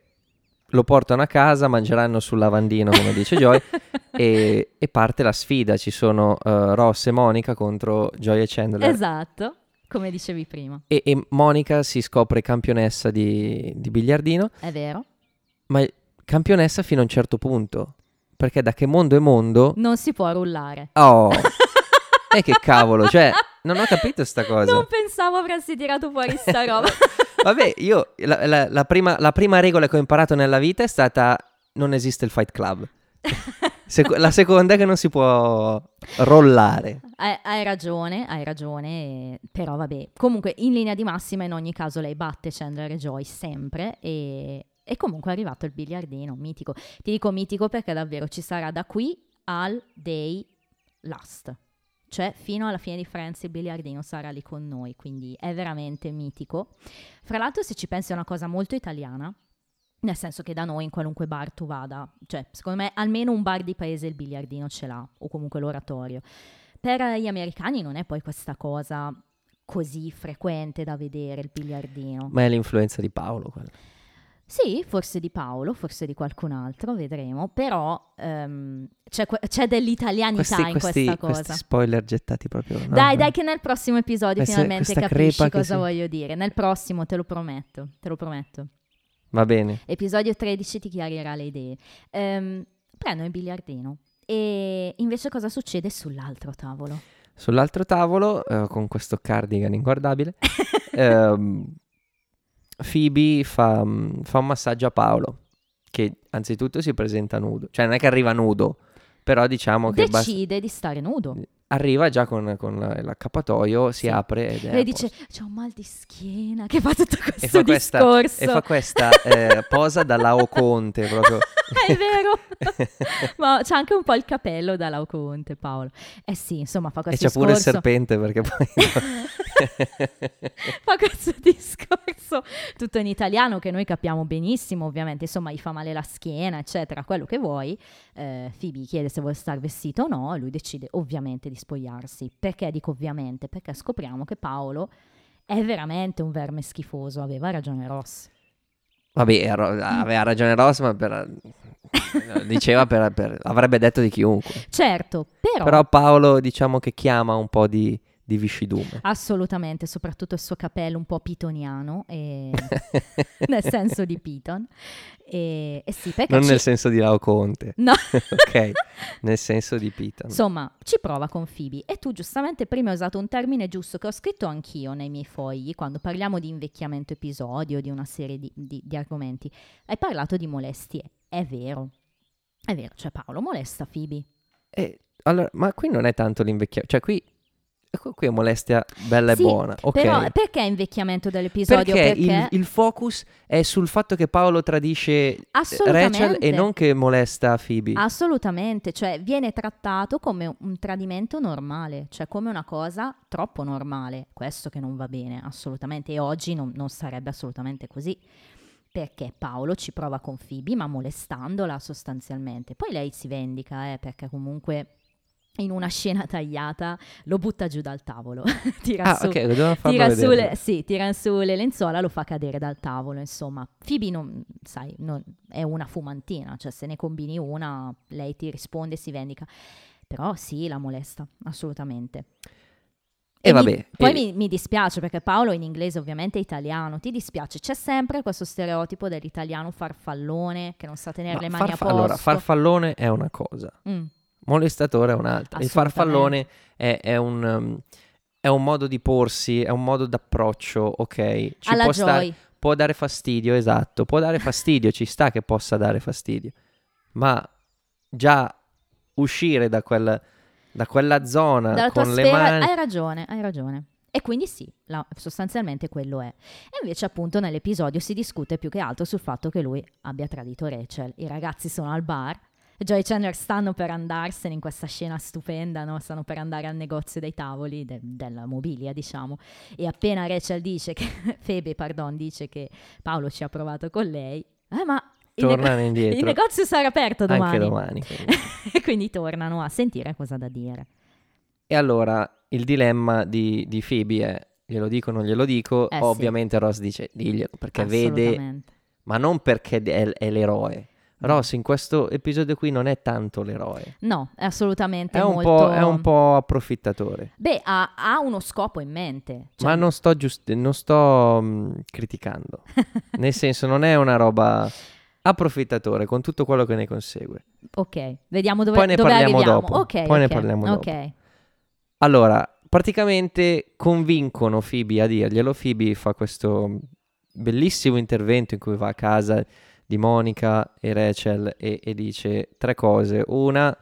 lo portano a casa, mangeranno sul lavandino, come dice Joy, e, e parte la sfida. Ci sono eh, Ross e Monica contro Joy e Chandler. Esatto, come dicevi prima, E, e Monica si scopre campionessa di, di biliardino, è vero. ma campionessa fino a un certo punto. Perché da che mondo è mondo... Non si può rullare. Oh! e che cavolo, cioè, non ho capito sta cosa. Non pensavo avresti tirato fuori sta roba. Vabbè, io la, la- la prima, la prima regola che ho imparato nella vita è stata non esiste il fight club. Seco- la seconda è che non si può rollare. hai, hai ragione, hai ragione, però vabbè. Comunque, in linea di massima, in ogni caso, lei batte Chandler e Joy sempre e, e comunque è arrivato il biliardino, mitico. Ti dico mitico perché davvero ci sarà da qui al day last. Cioè, fino alla fine di Friends il biliardino sarà lì con noi, quindi è veramente mitico. Fra l'altro, se ci pensi, è una cosa molto italiana, nel senso che da noi in qualunque bar tu vada, cioè, secondo me almeno un bar di paese il biliardino ce l'ha, o comunque l'oratorio. Per gli americani non è poi questa cosa così frequente da vedere il biliardino. Ma è l'influenza di Paolo. quella. Sì, forse di Paolo, forse di qualcun altro, vedremo, però ehm, c'è, c'è dell'italianità Questi, in questi- questa cosa. questi spoiler gettati proprio. no? Dai, dai, che nel prossimo episodio Questa- finalmente questa capisci cosa si- voglio dire. Nel prossimo, te lo prometto, te lo prometto. Va bene. Episodio 13 ti chiarirà le idee. Ehm, prendo il biliardino e invece cosa succede sull'altro tavolo? Sull'altro tavolo, eh, con questo cardigan inguardabile, ehm, Phoebe fa, mm, fa un massaggio a Paolo, che anzitutto si presenta nudo. Cioè non è che arriva nudo, però diciamo che basta- Decide di stare nudo. Arriva già con, con la- l'accappatoio, si Sì. apre ed è Lei dice. C'è un mal di schiena che fa tutto questo e fa questa, discorso. e fa questa eh, posa da Laoconte proprio. È vero, ma c'è anche un po' il capello da Laoconte, Paolo. Eh sì, insomma, fa e questo c'è pure il discorso. serpente perché poi... fa questo discorso tutto in italiano che noi capiamo benissimo, ovviamente, insomma, gli fa male la schiena, eccetera, quello che vuoi. Eh, Phoebe chiede se vuole star vestito o no, e lui decide ovviamente di spogliarsi. Perché dico ovviamente? Perché scopriamo che Paolo è veramente un verme schifoso, aveva ragione Ross. Vabbè, aveva ragione Ross, ma per... Diceva per, per- avrebbe detto di chiunque. certo, però, Però Paolo diciamo che chiama un po' di, di viscidume. assolutamente, soprattutto il suo capello un po' pitoniano, e- nel senso di Piton. E, e sì, non ci- nel senso di Lao Conte, No. ok? Nel senso di Piton. Insomma, ci prova con Phoebe. E tu giustamente prima hai usato un termine giusto che ho scritto anch'io nei miei fogli quando parliamo di invecchiamento episodio, di una serie di, di- di argomenti. Hai parlato di molestie. È vero. È vero, cioè Paolo molesta Phoebe. Eh, allora, ma qui non è tanto l'invecchiamento, cioè qui, qui- qui è molestia bella Sì, e buona, ok? Però perché invecchiamento dell'episodio? perché, Perché, Il, il focus è sul fatto che Paolo tradisce eh. Rachel e non che molesta Phoebe. Assolutamente, cioè viene trattato come un tradimento normale, cioè come una cosa troppo normale, questo che non va bene assolutamente e oggi non, non sarebbe assolutamente così, perché Paolo ci prova con Phoebe ma molestandola sostanzialmente, poi lei si vendica eh, perché comunque in una scena tagliata lo butta giù dal tavolo, tira ah, su ok, devono farlo tira su, le, sì, tira su le lenzuola, lo fa cadere dal tavolo, insomma. Phoebe non, sai, non- è una fumantina, cioè se ne combini una, lei ti risponde e si vendica. Però sì, la molesta, assolutamente. E mi- vabbè, poi e- mi, mi dispiace perché Paolo in inglese ovviamente è italiano, ti dispiace, c'è sempre questo stereotipo dell'italiano farfallone che non sa tenere Ma le mani farfa- a posto. allora, farfallone è una cosa, Mm, molestatore è un'altra. Il farfallone è, è un, um, è un modo di porsi, è un modo d'approccio, ok? Ci alla può, Joy. può dare fastidio, esatto, può dare fastidio, ci sta che possa dare fastidio, ma già uscire da, quel- da quella zona Dalla con le sfera, mani... hai ragione, hai ragione. E quindi sì, la- sostanzialmente quello è. E invece appunto nell'episodio si discute più che altro sul fatto che lui abbia tradito Rachel. I ragazzi sono al bar, Joy Chandler stanno per andarsene in questa scena stupenda, no? stanno per andare al negozio dei tavoli, de- della mobilia diciamo, e appena Rachel dice che, Febe pardon, dice che Paolo ci ha provato con lei, eh ma il, nego- indietro. il negozio sarà aperto domani. Anche domani. quindi. quindi tornano a sentire cosa da dire. E allora il dilemma di, di Phoebe è glielo dico o non glielo dico. Eh sì. Ovviamente Ross dice diglielo perché vede, ma non perché è, è l'eroe. Ross in questo episodio qui non è tanto l'eroe. No, è assolutamente È un, molto... po', è un po' approfittatore. Beh, ha, ha uno scopo in mente. Cioè, Ma non sto, giust- non sto mm, criticando. Nel senso, non è una roba approfittatore con tutto quello che ne consegue. Ok, vediamo dove, Poi ne dove parliamo arriviamo. dopo. Ok, Poi ne ok, parliamo ok. dopo. Allora, praticamente convincono Phoebe a dirglielo. Phoebe fa questo bellissimo intervento in cui va a casa di Monica e Rachel e, e dice tre cose. Una,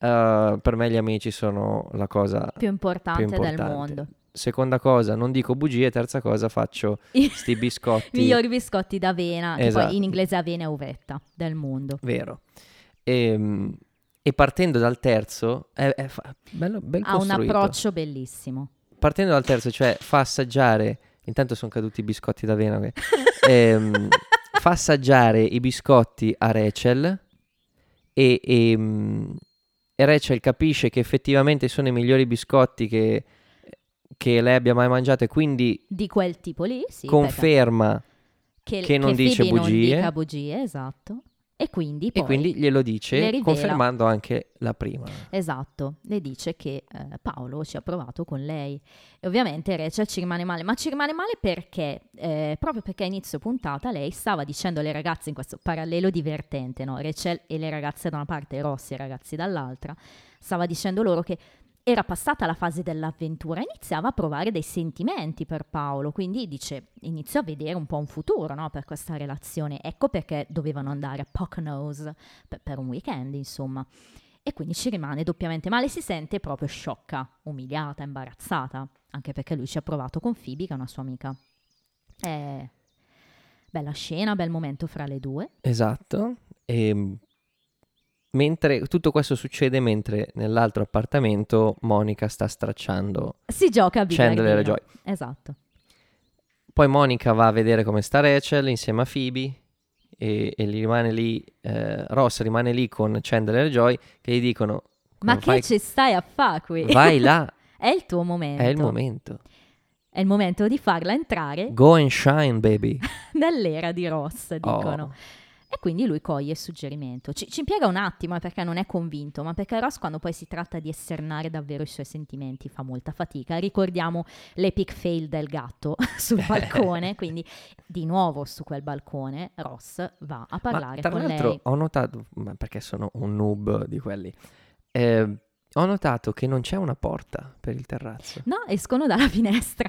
eh, per me gli amici sono la cosa Più importante, più del importante. mondo. Seconda cosa, non dico bugie. Terza cosa, faccio I sti biscotti. migliori biscotti d'avena, che Esatto. poi in inglese avena e uvetta, del mondo. Vero. Ehm, E, partendo dal terzo, è, è fa- bello, ben Ha un approccio bellissimo. Partendo dal terzo, cioè fa assaggiare, intanto sono caduti i biscotti d'avena, che- ehm, fa assaggiare i biscotti a Rachel e, e, mm, e Rachel capisce che effettivamente sono i migliori biscotti che, che lei abbia mai mangiato e quindi Di quel tipo lì, sì. conferma che, che non che dice non bugie. dica bugie, esatto. E quindi e quindi glielo dice, confermando anche la prima. Esatto, le dice che eh, Paolo ci ha provato con lei e ovviamente Rachel ci rimane male, ma ci rimane male perché, eh, proprio perché a inizio puntata lei stava dicendo alle ragazze in questo parallelo divertente, no? Rachel e le ragazze da una parte Rossi e i ragazzi dall'altra, stava dicendo loro che era passata la fase dell'avventura, iniziava a provare dei sentimenti per Paolo, quindi dice inizio a vedere un po' un futuro no, per questa relazione, ecco perché dovevano andare a Poconos per, per un weekend insomma. E quindi ci rimane doppiamente male, si sente proprio sciocca, umiliata, imbarazzata, anche perché lui ci ha provato con Phoebe, che è una sua amica. Eh, bella scena, bel momento fra le due. Esatto. E mentre tutto questo succede mentre nell'altro appartamento Monica sta stracciando Si gioca a Chandler e. Joy. Esatto. Poi Monica va a vedere come sta Rachel insieme a Phoebe e, e rimane lì, eh, Ross rimane lì con Chandler e Joy che gli dicono Ma "Come che fai- ci stai a fare qui? vai là, È il tuo momento. è il momento. È il momento di farla entrare Go and shine baby. nell'era di Ross, dicono. Oh. E quindi lui coglie il suggerimento. Ci, ci impiega un attimo eh, perché non è convinto, ma perché Ross quando poi si tratta di esternare davvero i suoi sentimenti fa molta fatica. Ricordiamo l'epic fail del gatto sul balcone, quindi di nuovo su quel balcone Ross va a parlare ma, tra con l'altro lei. ho notato, perché sono un noob di quelli, eh, ho notato che non c'è una porta per il terrazzo. No, escono dalla finestra.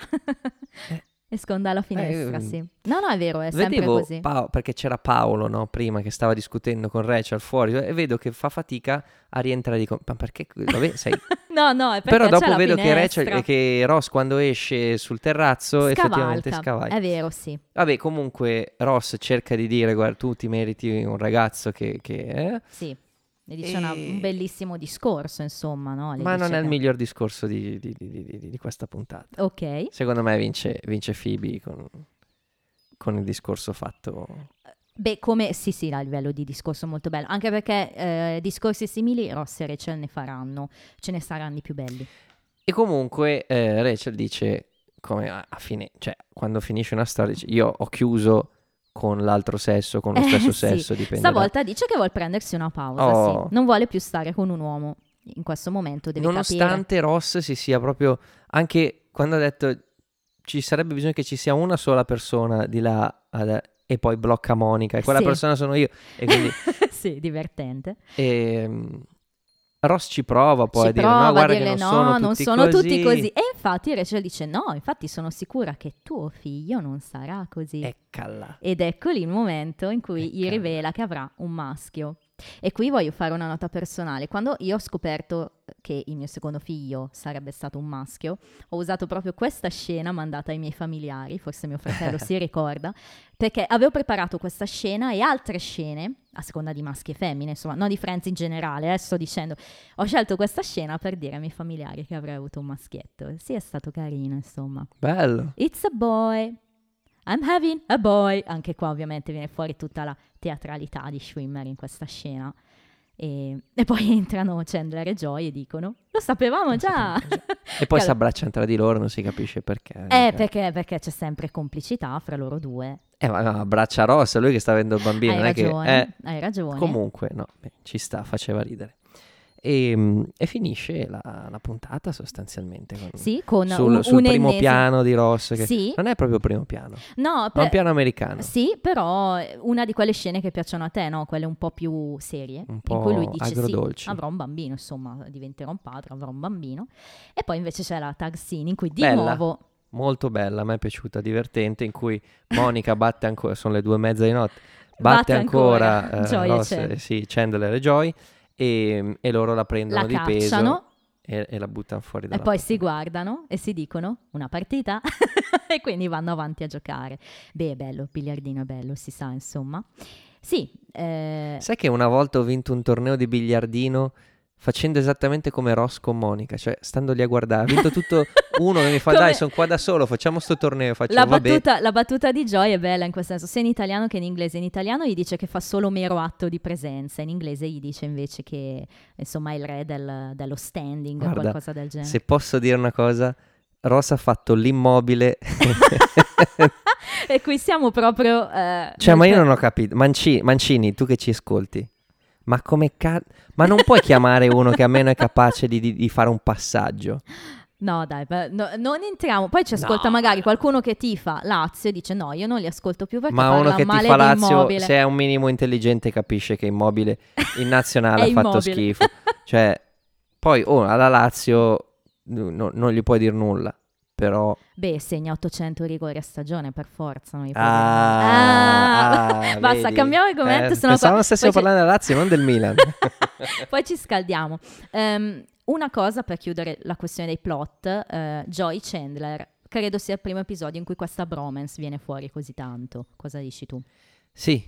Eh. Escono dalla finestra, Eh, sì. No, no, è vero, è sempre così. Pao- perché c'era Paolo no, prima che stava discutendo con Rachel fuori e vedo che fa fatica a rientrare di co- ma perché vabbè, sai, No, no, è perché però dopo vedo che, finestra. Rachel, che Ross quando esce sul terrazzo effettivamente Scavalca. scavalca È vero, sì. vabbè comunque Ross cerca di dire guarda tu ti meriti un ragazzo che, che eh, Sì. Ne dice una- E- un bellissimo discorso, insomma, no? Le ma non è il miglior discorso di, di- di- di- di- di questa puntata Ok. secondo me vince, vince Phoebe con, con il discorso fatto Beh, come sì, sì, a livello di discorso molto bello, anche perché eh, discorsi simili Ross e Rachel ne faranno, ce ne saranno di più belli. E comunque eh, Rachel dice, come a, a fine, cioè quando finisce una storia, dice, io ho chiuso con l'altro sesso, con lo Eh, stesso sì. sesso, dipende. da- Stavolta dice che vuole prendersi una pausa, Oh. sì. Non vuole più stare con un uomo in questo momento, deve capire. Nonostante Ross si sia proprio, anche quando ha detto ci sarebbe bisogno che ci sia una sola persona di là ad- e poi blocca Monica e quella Sì. persona sono io. E quindi sì, divertente. ehm, Ross ci prova poi Ci a dire prova no, guarda a dire che non no, sono, non tutti, sono così. tutti così. E infatti Rachel dice no, infatti sono sicura che tuo figlio non sarà così. Eccala. Ed ecco lì il momento in cui gli Ecco. rivela che avrà un maschio. E qui voglio fare una nota personale. Quando io ho scoperto che il mio secondo figlio sarebbe stato un maschio, ho usato proprio questa scena mandata ai miei familiari, forse mio fratello si ricorda, perché avevo preparato questa scena e altre scene, a seconda di maschi e femmine, insomma, non di Friends in generale, eh, sto dicendo, ho scelto questa scena per dire ai miei familiari che avrei avuto un maschietto. Sì, è stato carino, insomma. Bello. It's a boy. I'm having a boy. Anche qua ovviamente viene fuori tutta la teatralità di Schwimmer in questa scena. E, e poi entrano Chandler e Joy e dicono, lo sapevamo già. E poi si abbracciano tra di loro, non si capisce perché. Eh, perché, perché c'è sempre complicità fra loro due. Eh, ma no, abbraccia Ross, lui che sta avendo il bambino. hai è che, ragione, eh, hai ragione. Comunque, no, beh, ci sta, faceva ridere. E, mm, e finisce la, la puntata sostanzialmente con, Sì, con sul, un, sul un primo ennesimo- piano di Ross, che Sì, non è proprio primo piano, no, è un per- piano americano. Sì, però una di quelle scene che piacciono a te, no? Quelle un po' più serie, Un in po' cui lui dice agrodolci. sì, avrò un bambino, insomma, diventerò un padre, avrò un bambino. E poi invece c'è la tag scene in cui di Bella. nuovo Molto bella, a me è piaciuta, divertente, in cui Monica batte ancora, sono le due e mezza di notte, batte, Batte ancora, ancora eh, Ross, eh, sì, Chandler e Joy, e, e loro la prendono la di peso e, e la buttano fuori e dalla poi porta. si guardano e si dicono una partita e quindi vanno avanti a giocare. Beh, è bello, il biliardino è bello, si sa, insomma. Sì, eh, Sai che una volta ho vinto un torneo di biliardino facendo esattamente come Ross con Monica, cioè stando lì a guardare. Ha vinto tutto uno che mi fa Come- dai, sono qua da solo, facciamo sto torneo. Faccio La battuta, la battuta di Joy è bella in questo senso, sia in italiano che in inglese. In italiano gli dice che fa solo mero atto di presenza, in inglese gli dice invece che insomma è il re del- dello standing o Guarda, qualcosa del genere. Se posso dire una cosa, Ross ha fatto l'immobile. e qui siamo proprio... eh, cioè, ma io non ho capito. Manci- Mancini, tu che ci ascolti. Ma come cazzo... Ma non puoi chiamare uno che almeno è capace di, di- di fare un passaggio. No dai, beh, no- non entriamo. Poi ci ascolta No. magari qualcuno che tifa Lazio e dice no, io non li ascolto più perché Ma uno che ti fa Lazio, Immobile. se è un minimo intelligente, capisce che Immobile in nazionale ha fatto schifo. Cioè, poi oh, alla Lazio no- non gli puoi dire nulla. Però. Beh, segna 800 rigori a stagione per forza. Non Ah, dire- ah, basta, vedi? cambiamo argomento. Eh, pensavo qua- stessimo poi parlando della Lazio, non del Milan. Poi ci scaldiamo. Ehm, una cosa per chiudere la questione dei plot, eh, Joy Chandler, credo sia il primo episodio in cui questa bromance viene fuori così tanto. Cosa dici tu? sì,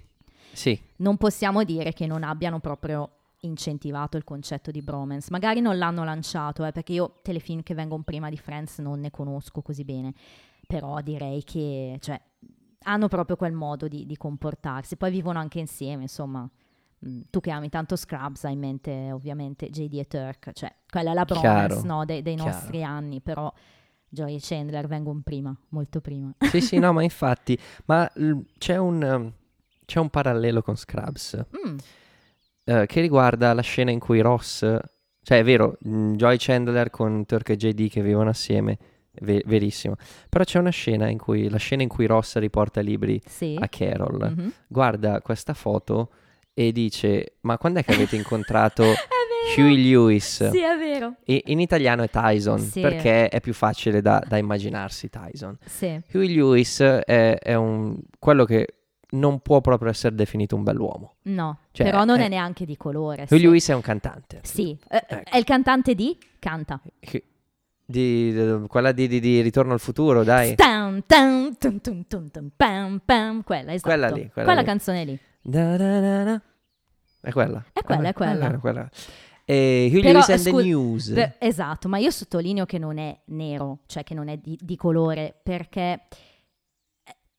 sì. Non possiamo dire che non abbiano proprio incentivato il concetto di bromance. Magari non l'hanno lanciato, eh, perché io telefilm che vengono prima di Friends non ne conosco così bene, però direi che cioè, hanno proprio quel modo di, di comportarsi. Poi vivono anche insieme, insomma. Mm, Tu che ami tanto Scrubs hai in mente ovviamente JD e Turk, cioè quella è la bromance no, dei, dei nostri anni, però Joy e Chandler vengono prima, molto prima. Sì, sì, no, ma infatti, ma l- c'è un, um, c'è un parallelo con Scrubs Mm, eh, che riguarda la scena in cui Ross, cioè è vero, mh, Joy Chandler con Turk e JD che vivono assieme, ve- verissimo, però c'è una scena in cui, la scena in cui Ross riporta libri sì. a Carol, Mhm. guarda questa foto e dice, ma quando è che avete incontrato. Huey Lewis? Sì, è vero. E in italiano è Tyson, Sì. perché è più facile da, da immaginarsi Tyson. Sì. Huey Lewis è, è un, quello che non può proprio essere definito un bell'uomo. No, Cioè, però non è- è neanche di colore. Huey sì. Lewis è un cantante. Sì, eh, Ecco. è il cantante di Canta. Che- Di, di- quella di, di- di Ritorno al futuro, dai. Stan, tan, tum, tum, tum, pam, pam, quella, esatto. Quella lì, quella lì. canzone lì. Da, da, da, da. È quella. È quella, è quella. Allora, quella. E Huey Però, Lewis scu- News. Per- esatto, ma io sottolineo che non è nero, cioè che non è di, di colore, perché eh,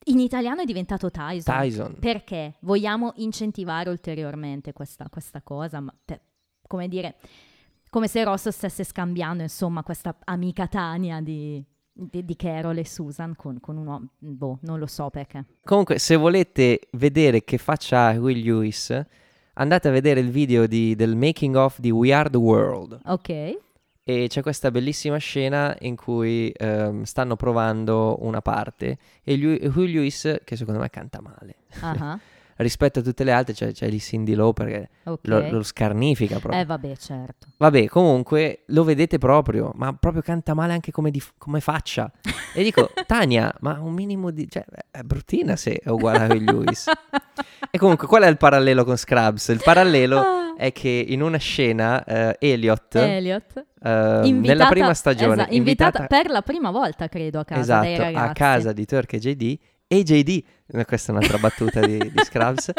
in italiano è diventato Tyson. Tyson. Perché vogliamo incentivare ulteriormente questa, questa cosa, ma per- come dire, come se Ross stesse scambiando, insomma, questa amica Tania di, di, di Carol e Susan con, con un uomo, boh, non lo so perché. Comunque, se volete vedere che faccia Huey Lewis, andate a vedere il video di- del making of di We Are the World. Ok, E c'è questa bellissima scena in cui ehm, stanno provando una parte e Lewis, che secondo me canta male, ah, rispetto a tutte le altre, c'è, c'è lì Cindy Lauper che ok. lo, lo scarnifica proprio. eh vabbè, certo. Vabbè, comunque lo vedete proprio, ma proprio canta male anche come, di- come faccia. E dico, Tania, ma un minimo di... cioè, è bruttina se è uguale a Huey Lewis. E comunque, qual è il parallelo con Scrubs? Il parallelo Ah, è che in una scena eh, Elliot, Elliot. eh, nella Invitata- prima stagione, esatto, invitata, per la prima volta, credo, a casa esatto, a casa di Turk e JD, e JD, eh, questa è un'altra battuta di, di Scrubs,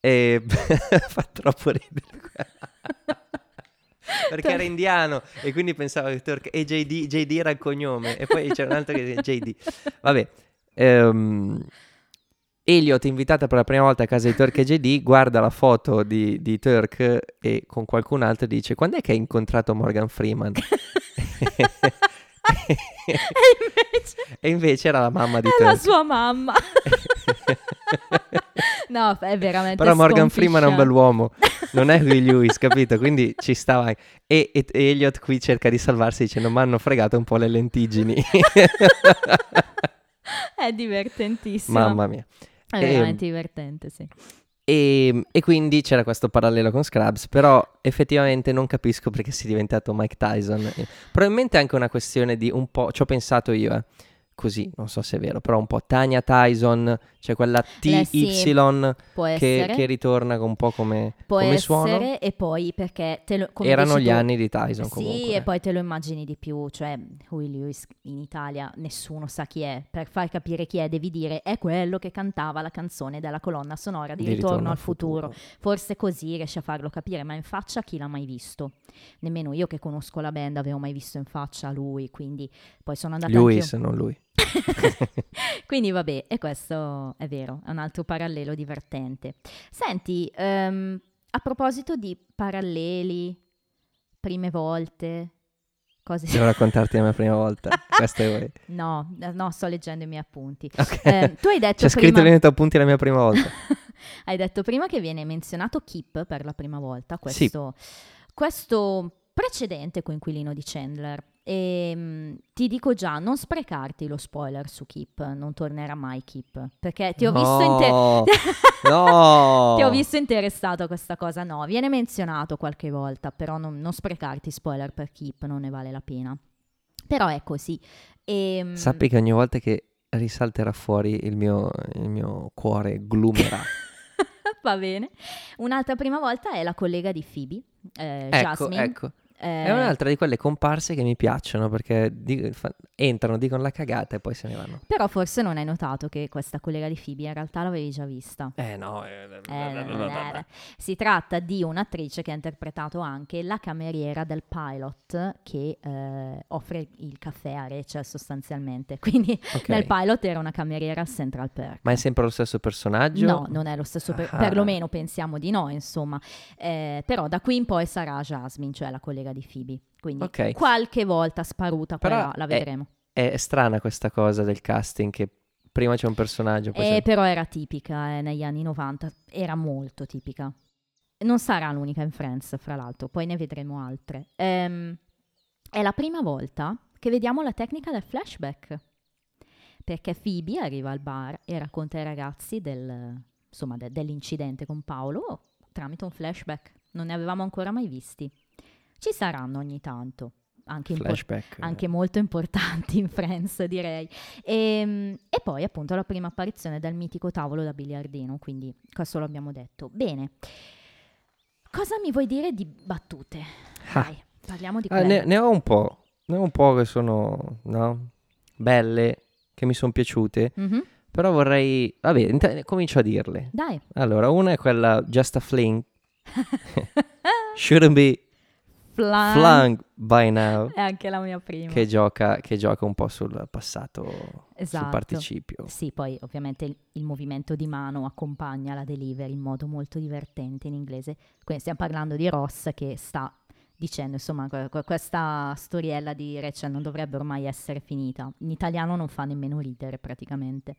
e fa troppo ridere. Perché era indiano e quindi pensavo che Turk e JD, JD era il cognome e poi c'era un altro che JD. Vabbè, ehm, Elliot invitata per la prima volta a casa di Turk e JD guarda la foto di, di Turk e con qualcun altro dice quando è che hai incontrato Morgan Freeman? e invece e invece era la mamma di è la Turk. sua mamma. no, è veramente Però Morgan Freeman è un bell'uomo, non è Huey Lewis, capito? Quindi ci stava. E, e- e Elliot qui cerca di salvarsi dicendo: Mi hanno fregato un po' le lentiggini. È divertentissimo. Mamma mia. È Ehm, veramente divertente, sì. E, e quindi c'era questo parallelo con Scrubs, però effettivamente non capisco perché sia diventato Mike Tyson. Probabilmente è anche una questione di un po', ci ho pensato io, eh, così, non so se è vero, però un po' Tanya Tyson, c'è quella Eh, sì. TY che, che ritorna un po' come, Può come essere suono. e poi perché te lo, Erano gli tu- anni di Tyson Sì, comunque. e poi te lo immagini di più, cioè Huey Lewis in Italia nessuno sa chi è, per far capire chi è devi dire è quello che cantava la canzone della colonna sonora di, Ritorno, al futuro. Forse così riesci a farlo capire, ma in faccia chi l'ha mai visto? Nemmeno io che conosco la band avevo mai visto in faccia lui, quindi poi sono andata Lewis, anch'io. non lui. Quindi vabbè, e questo è vero, è un altro parallelo divertente. Senti, ehm, a proposito di paralleli, prime volte, cose... Devo raccontarti la mia prima volta. Questa è voi. No, no, sto leggendo i miei appunti. Ok. Eh, tu hai detto C'è scritto prima... nei tuoi appunti la mia prima volta. hai detto prima che viene menzionato Kip per la prima volta, questo, questo precedente coinquilino di Chandler. E mm, ti dico già, non sprecarti lo spoiler su Kip, non tornerà mai Kip, perché ti ho visto in te- No, no. Ti ho visto interessato a questa cosa. No, viene menzionato qualche volta, però non, non sprecarti spoiler per Keep, non ne vale la pena. Però è così. E, Sappi che ogni volta che risalterà fuori il mio, il mio cuore glumerà. Va bene. Un'altra prima volta è la collega di Phoebe, eh, ecco, Jasmine. ecco. Eh, È un'altra di quelle comparse che mi piacciono perché di- fa- entrano, dicono la cagata e poi se ne vanno. Però forse non hai notato che questa collega di Phoebe in realtà l'avevi già vista. Eh no. eh, Eh, si tratta di un'attrice che ha interpretato anche la cameriera del pilot che eh, offre il caffè a Rachel sostanzialmente. Quindi Ok. nel pilot era una cameriera al Central Perk. Ma è sempre lo stesso personaggio? No, non è lo stesso, per- Ah. perlomeno pensiamo di no, insomma. Eh, però da qui in poi sarà Jasmine, cioè la collega di Phoebe. Quindi Ok. qualche volta sparuta, Però però la è- vedremo. È strana questa cosa del casting che prima c'è un personaggio. Poi Eh, c'è... però era tipica eh, negli anni 90, era molto tipica. Non sarà l'unica in Friends, fra l'altro, poi ne vedremo altre. Ehm, è la prima volta che vediamo la tecnica del flashback, perché Phoebe arriva al bar e racconta ai ragazzi del- insomma, de- dell'incidente con Paolo tramite un flashback. Non ne avevamo ancora mai visti. Ci saranno ogni tanto, anche, impor- anche molto importanti in Friends, direi. E, e poi appunto la prima apparizione del mitico tavolo da biliardino, quindi questo lo abbiamo detto. Bene, cosa mi vuoi dire di battute? Ah. Dai, parliamo di Ah, ne, ne ho un po', ne ho un po' che sono, no? Belle, che mi sono piaciute, Mhm. però vorrei, vabbè, int- comincio a dirle. Dai. Allora, una è quella Just a Fling, Shouldn't Be Flan. Flung by Now, È anche la mia prima. che gioca, che gioca un po' sul passato, Esatto. sul participio. Sì, poi ovviamente il, il movimento di mano accompagna la delivery in modo molto divertente in inglese. Quindi stiamo parlando di Ross che sta dicendo, insomma, que- que- questa storiella di Rachel non dovrebbe ormai essere finita. In italiano non fa nemmeno ridere praticamente.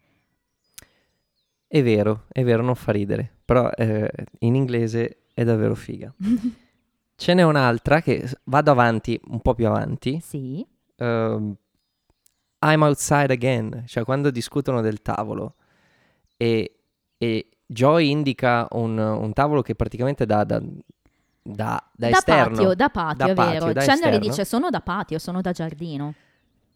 È vero, è vero, non fa ridere, però eh, in inglese è davvero figa. Ce n'è un'altra che vado avanti, un po' più avanti. sì, ehm, I'm outside again, cioè quando discutono del tavolo e, e Joy indica un, un tavolo che praticamente da, da, da, da da esterno patio, da patio, Da è patio, vero. Chandler dice sono da patio, sono da giardino.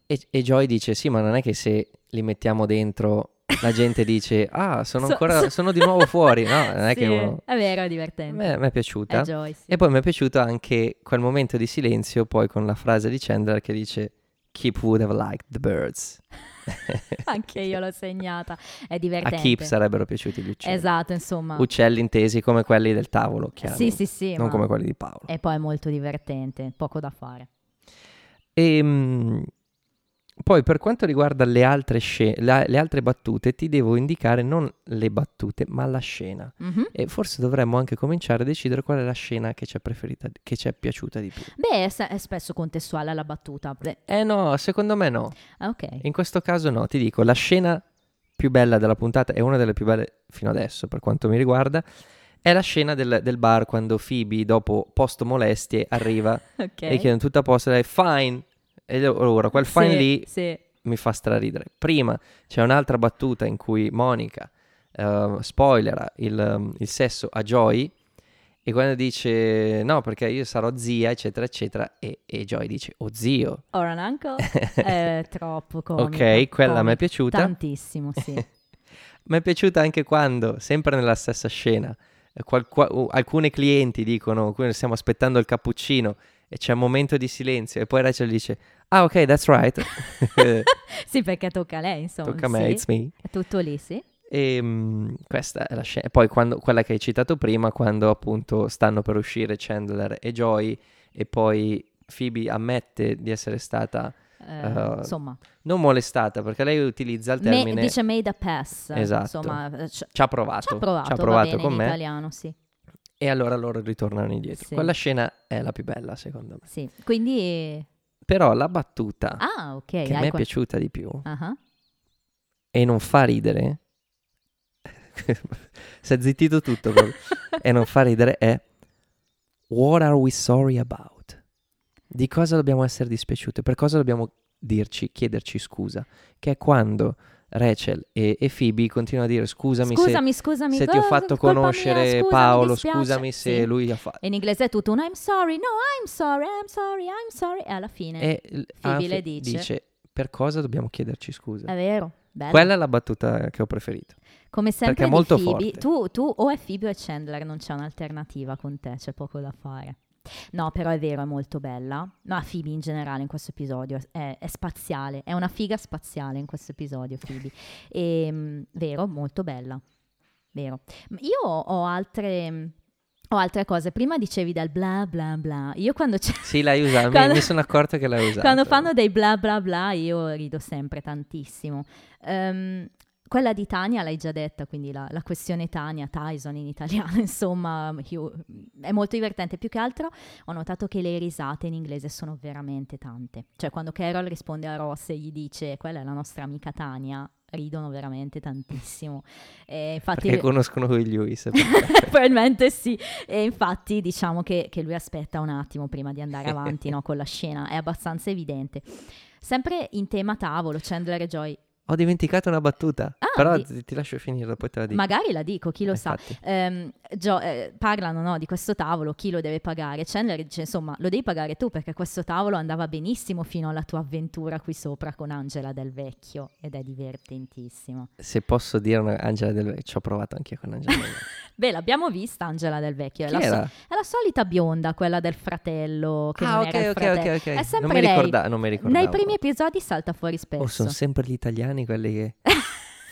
e, e Joy dice sì ma non è che se li mettiamo dentro la gente dice ah sono So- ancora so- sono di nuovo fuori no non è Sì, che uno... è vero, è a divertente. a me è piaciuta È e poi mi è piaciuto anche quel momento di silenzio poi con la frase di Chandler che dice Keep would have liked the birds Anche io l'ho segnata. È a divertente. Keep sarebbero piaciuti gli uccelli Esatto, insomma. uccelli intesi come quelli del tavolo, chiaro. Sì, sì, sì. Non ma- come quelli di Paolo. E poi è molto divertente, poco da fare. E mm, poi per quanto riguarda le altre, sce- la- le altre battute, ti devo indicare non le battute, ma la scena. Mhm. E forse dovremmo anche cominciare a decidere qual è la scena che ci è preferita, che ci è piaciuta di più. Beh, è, se- è spesso contestuale alla battuta. Beh, Eh no, secondo me no. ah, ok. In questo caso no, ti dico, la scena più bella della puntata è una delle più belle fino adesso per quanto mi riguarda. È la scena del, del bar quando Phoebe, dopo post molestie, arriva Ok. e chiedono tutto a posto, lei fine. E ora quel fine Sì, lì Sì. mi fa straridere. Prima c'è un'altra battuta in cui Monica eh, spoilera il, um, il sesso a Joy e quando dice no perché io sarò zia eccetera eccetera e, e Joy dice oh zio. Or an uncle? è troppo comico. ok, quella mi è piaciuta. Tantissimo, sì. Mi è piaciuta anche quando, sempre nella stessa scena, eh, qual- qua- uh, alcuni clienti dicono, "Qui stiamo aspettando il cappuccino e c'è un momento di silenzio e poi Rachel dice, ah ok, that's right, sì, perché tocca a lei, insomma. tocca a me, sì. it's me. È tutto lì, sì. E mm, questa è la scena. Poi quando- quella che hai citato prima, quando appunto stanno per uscire Chandler e Joy e poi Phoebe ammette di essere stata Eh, Uh, insomma, non molestata perché lei utilizza il termine dice made a pass. Esatto. Insomma, eh, ci ha provato, ci ha provato, provato bene con in me italiano, sì. E allora loro ritornano indietro. Sì. Quella scena è la più bella secondo me. Sì, quindi... Però la battuta Ah, ok. che me è qual- piaciuta di più Ah, e non fa ridere, si è zittito tutto e non fa ridere è What are we sorry about? Di cosa dobbiamo essere dispiaciute? Per cosa dobbiamo dirci, chiederci scusa? Che è quando Rachel e, e Phoebe continuano a dire scusami, Scusami, se, scusami. se ti ho oh, fatto mia, conoscere scusa, mi Paolo, scusami se Sì. lui ha fatto... In inglese è tutto un I'm sorry, no, I'm sorry, I'm sorry, I'm sorry. E alla fine E Phoebe ah, le Fe- dice. per cosa dobbiamo chiederci scusa? è vero, bello. Quella è la battuta che ho preferito. Come sempre perché è molto Phoebe, forte. tu, tu o è Phoebe o è Chandler, non c'è un'alternativa con te, c'è poco da fare. No, però è vero, è molto bella. Ma Phoebe in generale in questo episodio è, è spaziale, è una figa spaziale in questo episodio Phoebe. E, mm, vero, molto bella. Vero. Io ho altre, ho altre cose. Prima dicevi del bla bla bla. Io quando c'è... Sì, l'hai usato, Quando- mi, sono accorto che l'hai usato. Quando fanno dei bla bla bla io rido sempre tantissimo. Ehm, quella di Tania l'hai già detta, quindi la, la questione Tania, Tyson in italiano, insomma, è molto divertente. Più che altro ho notato che le risate in inglese sono veramente tante. Cioè quando Carol risponde a Ross e gli dice quella è la nostra amica Tania, ridono veramente tantissimo. E infatti, Perché conoscono Huey Lewis. probabilmente sì. E infatti diciamo che, che, lui aspetta un attimo prima di andare avanti no, con la scena, è abbastanza evidente. Sempre in tema tavolo, Chandler e Joy ho dimenticato una battuta, ah, però di... ti lascio finire, poi te la dico. Magari la dico, chi lo Infatti. sa. Eh, Gio, eh, parlano no, di questo tavolo, chi lo deve pagare? Chandler dice, insomma, lo devi pagare tu perché questo tavolo andava benissimo fino alla tua avventura qui sopra con Angela del Vecchio ed è divertentissimo. Se posso dire Angela del Vecchio, ci ho provato anche io con Angela del Vecchio. Beh, l'abbiamo vista Angela del Vecchio, è la, so- è la, solita bionda, quella del fratello che ah, non okay, era okay, fratello. Okay, è sempre non mi lei. Ricorda- non mi ricordavo. Nei primi episodi salta fuori spesso. Oh, sono sempre gli italiani quelli che...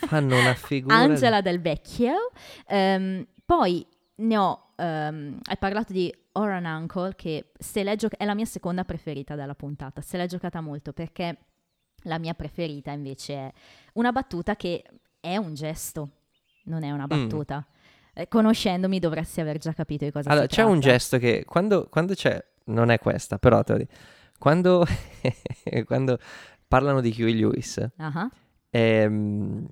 Fanno una figura. Angela del Vecchio. Um, poi ne ho. Um, hai parlato di Oran Uncle, che se l'è gio- è la mia seconda preferita della puntata. Se l'è giocata molto perché la mia preferita invece è una battuta che è un gesto, non è una mm. battuta. Mm. Eh, conoscendomi dovresti aver già capito di cosa allora, si c'è tratta. un gesto che quando, quando c'è, non è questa, però te lo dico, quando, quando parlano di Huey Lewis, uh-huh. Ehm,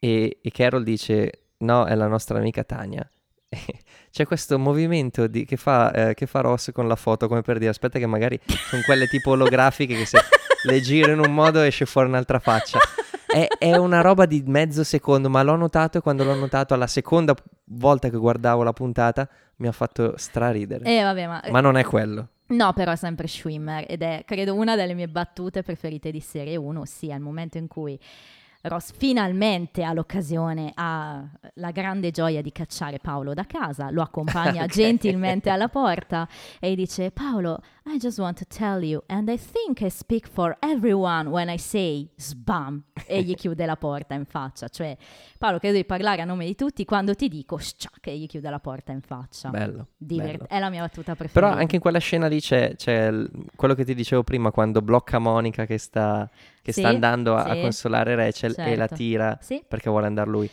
e, e Carol dice no, è la nostra amica Tania. C'è questo movimento di, che, fa, eh, che, fa, Ross con la foto come per dire aspetta che magari sono quelle tipo olografiche che se le giro in un modo esce fuori un'altra faccia. È, è, una roba di mezzo secondo, ma l'ho notato e quando l'ho notato alla seconda volta che guardavo la puntata mi ha fatto straridere. Eh, vabbè, ma... ma non è quello. No, però è sempre Schwimmer ed è credo una delle mie battute preferite di serie 1, ossia il momento in cui Ross finalmente ha l'occasione, ha la grande gioia di cacciare Paolo da casa, lo accompagna okay. gentilmente alla porta e dice Paolo, I just want to tell you and I think I speak for everyone when I say sbam e gli chiude la porta in faccia, cioè Paolo credo di parlare a nome di tutti quando ti dico sciac e gli chiude la porta in faccia. Bello, Diver- bello. È la mia battuta preferita. Però anche in quella scena lì c'è, c'è l- quello che ti dicevo prima quando blocca Monica che sta che sì, sta andando a, sì. a, consolare Rachel certo. e la certo. tira sì. perché vuole andare lui.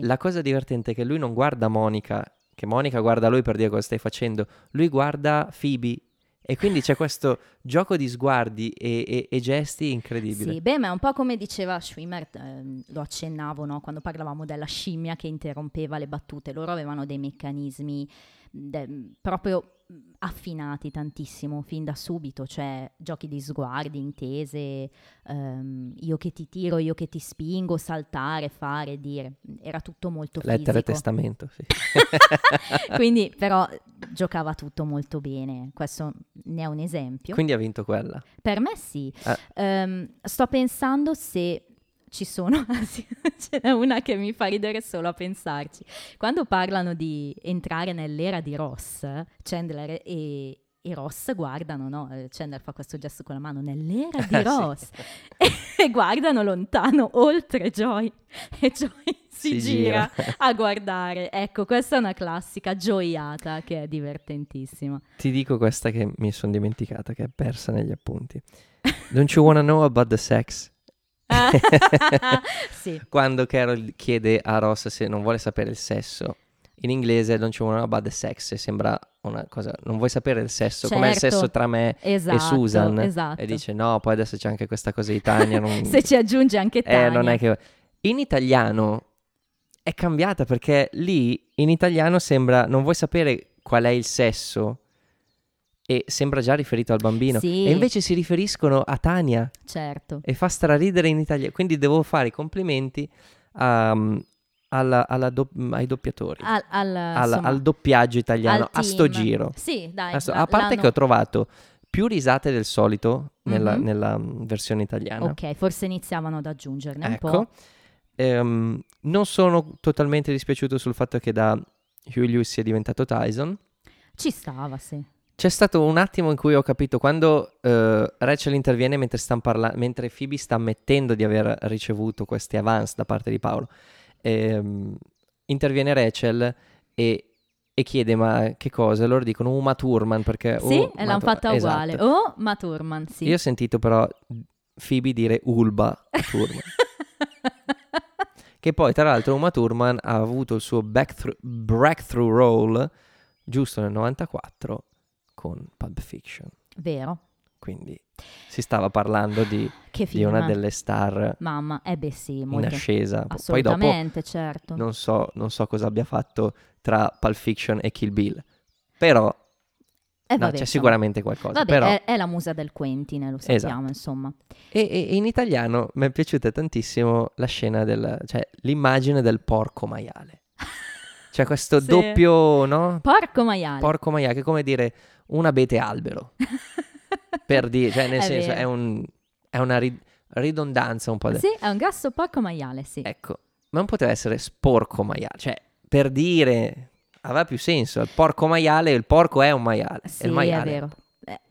La cosa divertente è che lui non guarda Monica, che Monica guarda lui per dire cosa stai facendo, lui guarda Phoebe e quindi c'è questo gioco di sguardi e, e, e, gesti incredibile. Sì, beh, ma è un po' come diceva Schwimmer, eh, lo accennavo no? quando parlavamo della scimmia che interrompeva le battute. Loro avevano dei meccanismi de- proprio affinati tantissimo fin da subito, cioè giochi di sguardi, intese, um, io che ti tiro, io che ti spingo, saltare, fare, dire, era tutto molto fisico. Lettera e testamento, sì. Quindi però giocava tutto molto bene, questo ne è un esempio. Quindi ha vinto quella? Per me sì. Eh. Um, sto pensando se ci sono, ce n'è una che mi fa ridere solo a pensarci. Quando parlano di entrare nell'era di Ross, Chandler e, e Ross guardano, no? Eh, Chandler fa questo gesto con la mano, nell'era di Ross, e, e, guardano lontano, oltre Joy, e Joy si, si gira, gira a guardare. Ecco, questa è una classica gioiata che è divertentissima. Ti dico questa che mi sono dimenticata, che è persa negli appunti. Don't you wanna know about the sex? sì. Quando Carol chiede a Ross se non vuole sapere il sesso, in inglese you want about the sex, sembra una cosa, non vuoi sapere il sesso, certo. com'è il sesso tra me esatto, e Susan? Esatto. E dice no, poi adesso c'è anche questa cosa di Tania. Non... se ci aggiunge anche Tania. Eh, non è che... In italiano è cambiata perché lì in italiano sembra non vuoi sapere qual è il sesso e sembra già riferito al bambino. Sì. E invece si riferiscono a Tania. Certo. E fa straridere in italiano. Quindi devo fare i complimenti a, um, alla, alla do- ai doppiatori. Al, al, al, al doppiaggio italiano, a sto giro. Sì, dai. A, sto, a parte l'hanno... che ho trovato più risate del solito nella, mm-hmm. nella um, versione italiana. Ok, forse iniziavano ad aggiungerne ecco. un po'. Ehm, non sono totalmente dispiaciuto sul fatto che da Hugh Lewis sia diventato Tyson. Ci stava, sì. C'è stato un attimo in cui ho capito quando uh, Rachel interviene mentre, parla- mentre Phoebe sta ammettendo di aver ricevuto questi avance da parte di Paolo. Ehm, interviene Rachel e, e, chiede ma che cosa? Loro dicono Uma Thurman perché... Sì, oh, e l'hanno fatta esatto. uguale. Oh, ma Thurman, sì. Io ho sentito però Phoebe dire Ulba Thurman. che poi tra l'altro Uma Thurman ha avuto il suo breakthrough role giusto nel 94 con Pulp Fiction. Vero. quindi si stava parlando di, di una delle star Mamma, eh beh sì, in ascesa. Poi dopo Assolutamente, certo. non so, non so cosa abbia fatto tra Pulp Fiction e Kill Bill, però Eh, no, vabbè, c'è insomma. sicuramente qualcosa. Vabbè, però... è, è la musa del Quentin, lo sappiamo, Esatto. insomma. E, e in italiano mi è piaciuta tantissimo la scena del, cioè l'immagine del porco maiale. Cioè questo Sì. doppio, no? Porco maiale. Porco maiale, che è come dire un abete albero. per dire, cioè nel È senso è, un- è una ri- ridondanza un po'. de- Sì, è un grasso porco maiale, sì. Ecco, ma non poteva essere sporco maiale, cioè per dire aveva più senso, il porco maiale, il porco è un maiale, Sì, il maiale è vero.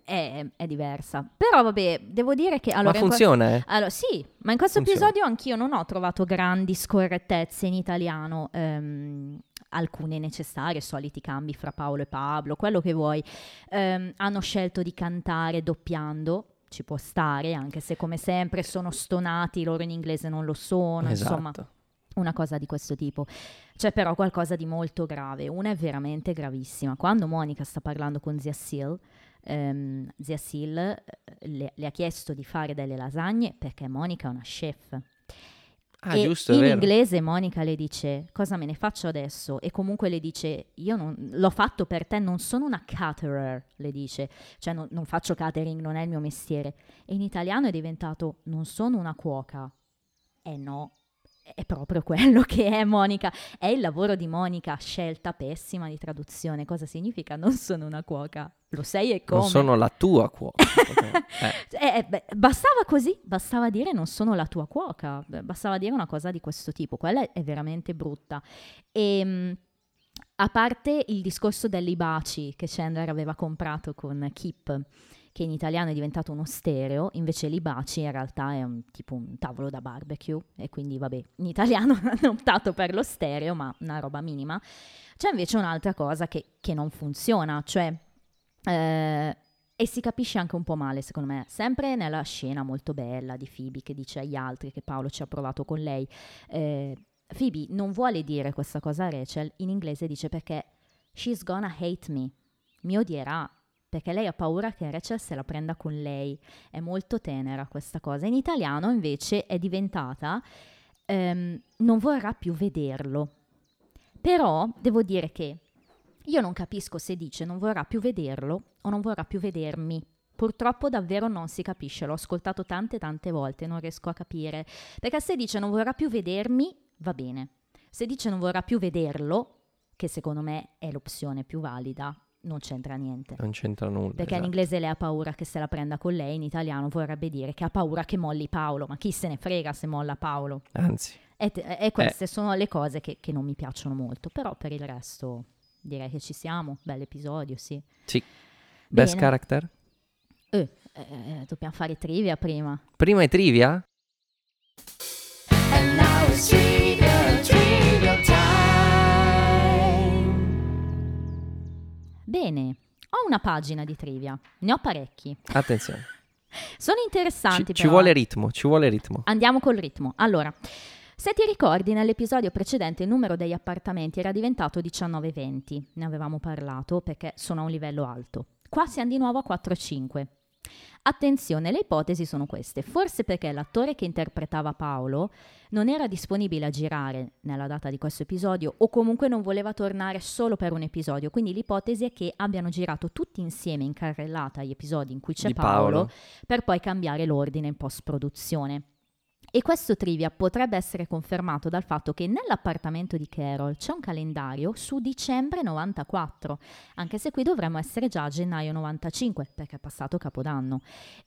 È, è diversa. Però vabbè, devo dire che... Allora, ma funziona, eh? Allora, sì, ma in questo Funziona. episodio anch'io non ho trovato grandi scorrettezze in italiano, ehm, alcune necessarie, soliti cambi fra Paolo e Pablo, quello che vuoi. Ehm, hanno scelto di cantare doppiando, ci può stare, anche se come sempre sono stonati, loro in inglese non lo sono, insomma, Esatto. una cosa di questo tipo. C'è però qualcosa di molto grave, una è veramente gravissima. Quando Monica sta parlando con zia Sil, ehm, zia Sil eh, le, le ha chiesto di fare delle lasagne perché Monica è una chef. Ah, giusto, in inglese Monica le dice cosa me ne faccio adesso e comunque le dice io non, l'ho fatto per te, non sono una caterer, le dice, cioè non, non faccio catering, non è il mio mestiere. E in italiano è diventato non sono una cuoca. Eh no, è proprio quello che è Monica, è il lavoro di Monica, scelta pessima di traduzione. Cosa significa non sono una cuoca? Lo sei e come? Non sono la tua cuoca. Eh, Eh, beh, bastava così, bastava dire non sono la tua cuoca, bastava dire una cosa di questo tipo, quella è veramente brutta. E mh, a parte il discorso delle baci che Chandler aveva comprato con Kip, che in italiano è diventato uno stereo, invece l'Ibaci in realtà è un, tipo un tavolo da barbecue e quindi vabbè, in italiano hanno optato per lo stereo, ma una roba minima. C'è invece un'altra cosa che, che non funziona, cioè... eh, e si capisce anche un po' male, secondo me, sempre nella scena molto bella di Phoebe che dice agli altri che Paolo ci ha provato con lei. Eh, Phoebe non vuole dire questa cosa a Rachel, in inglese dice perché she's gonna hate me, mi odierà, perché lei ha paura che Rachel se la prenda con lei. È molto tenera questa cosa. In italiano invece è diventata ehm, non vorrà più vederlo. Però devo dire che io non capisco se dice non vorrà più vederlo o non vorrà più vedermi. Purtroppo davvero non si capisce, l'ho ascoltato tante tante volte, non riesco a capire. Perché se dice non vorrà più vedermi, va bene. Se dice non vorrà più vederlo, che secondo me è l'opzione più valida, non c'entra niente. non c'entra nulla. Perché in esatto. inglese lei ha paura che se la prenda con lei, in italiano vorrebbe dire che ha paura che molli Paolo, ma chi se ne frega se molla Paolo? Anzi, E, te- e queste sono le cose che, che non mi piacciono molto, però per il resto direi che ci siamo, bell'episodio, sì. sì. Best Bene. character? Eh, eh, dobbiamo fare trivia prima. Prima è trivia? And now it's trivia, Bene, ho una pagina di trivia, ne ho parecchi. Attenzione. Sono interessanti Ci, ci vuole ritmo, ci vuole ritmo. Andiamo col ritmo. Allora, se ti ricordi, nell'episodio precedente il numero degli appartamenti era diventato 19-20. Ne avevamo parlato perché sono a un livello alto. Qua siamo di nuovo a 4-5. Attenzione, le ipotesi sono queste. Forse perché l'attore che interpretava Paolo non era disponibile a girare nella data di questo episodio o comunque non voleva tornare solo per un episodio. Quindi l'ipotesi è che abbiano girato tutti insieme in carrellata gli episodi in cui c'è Paolo Paolo. per poi cambiare l'ordine in post-produzione. E questo trivia potrebbe essere confermato dal fatto che nell'appartamento di Carol c'è un calendario su dicembre 94, anche se qui dovremmo essere già a gennaio 95 perché è passato Capodanno.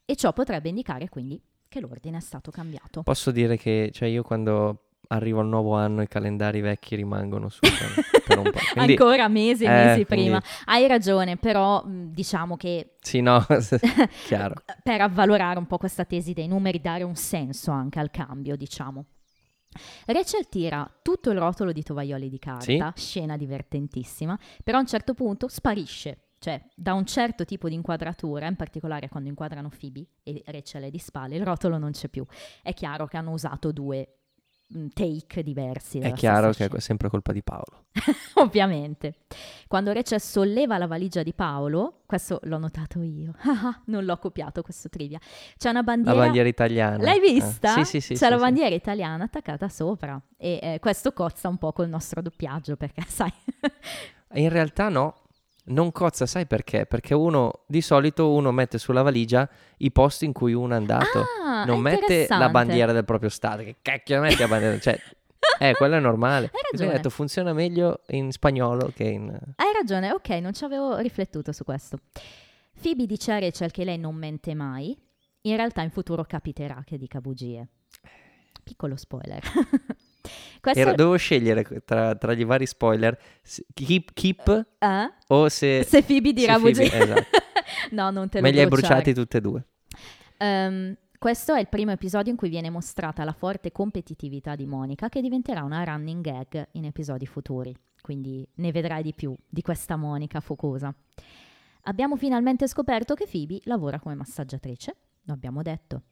E ciò potrebbe indicare quindi che l'ordine è stato cambiato. Posso dire che cioè, io quando arrivo al nuovo anno i calendari vecchi rimangono su per, per un po'. Quindi, Ancora mesi e eh, mesi quindi- prima. Hai ragione, però diciamo che Sì, no, chiaro. per avvalorare un po' questa tesi dei numeri, dare un senso anche al cambio, diciamo. Rachel tira tutto il rotolo di tovaglioli di carta, scena divertentissima, però a un certo punto sparisce, cioè da un certo tipo di inquadratura, in particolare quando inquadrano Phoebe e Rachel è di spalle, il rotolo non c'è più. È chiaro che hanno usato due take diversi. È chiaro che è sempre colpa di Paolo. Ovviamente. Quando Rachel solleva la valigia di Paolo, questo l'ho notato io, non l'ho copiato questo trivia, c'è una La bandiera... bandiera italiana. L'hai vista? Eh, Sì, sì, sì. C'è sì, la sì. bandiera italiana attaccata sopra e eh, questo cozza un po' col nostro doppiaggio perché sai... In realtà no, non cozza, sai perché? Perché uno, di solito uno mette sulla valigia i posti in cui uno è andato. Ah, non mette la bandiera del proprio stato. Che cacchio metti la bandiera? Cioè, eh, quello è normale. Hai Quindi ho ragione. detto funziona meglio in spagnolo che in... Hai ragione, ok, non ci avevo riflettuto su questo. Phoebe dice a Rachel che lei non mente mai, in realtà in futuro capiterà che dica bugie. Piccolo spoiler. Questo Era- dovevo scegliere tra, tra gli vari spoiler keep, keep eh? o se... Se Phoebe dirà bugie. esatto. no, non te lo Me li hai bruciati tutte e due. Ehm, questo è il primo episodio in cui viene mostrata la forte competitività di Monica, che diventerà una running gag in episodi futuri. Quindi ne vedrai di più di questa Monica focosa. Abbiamo finalmente scoperto che Phoebe lavora come massaggiatrice, lo abbiamo detto.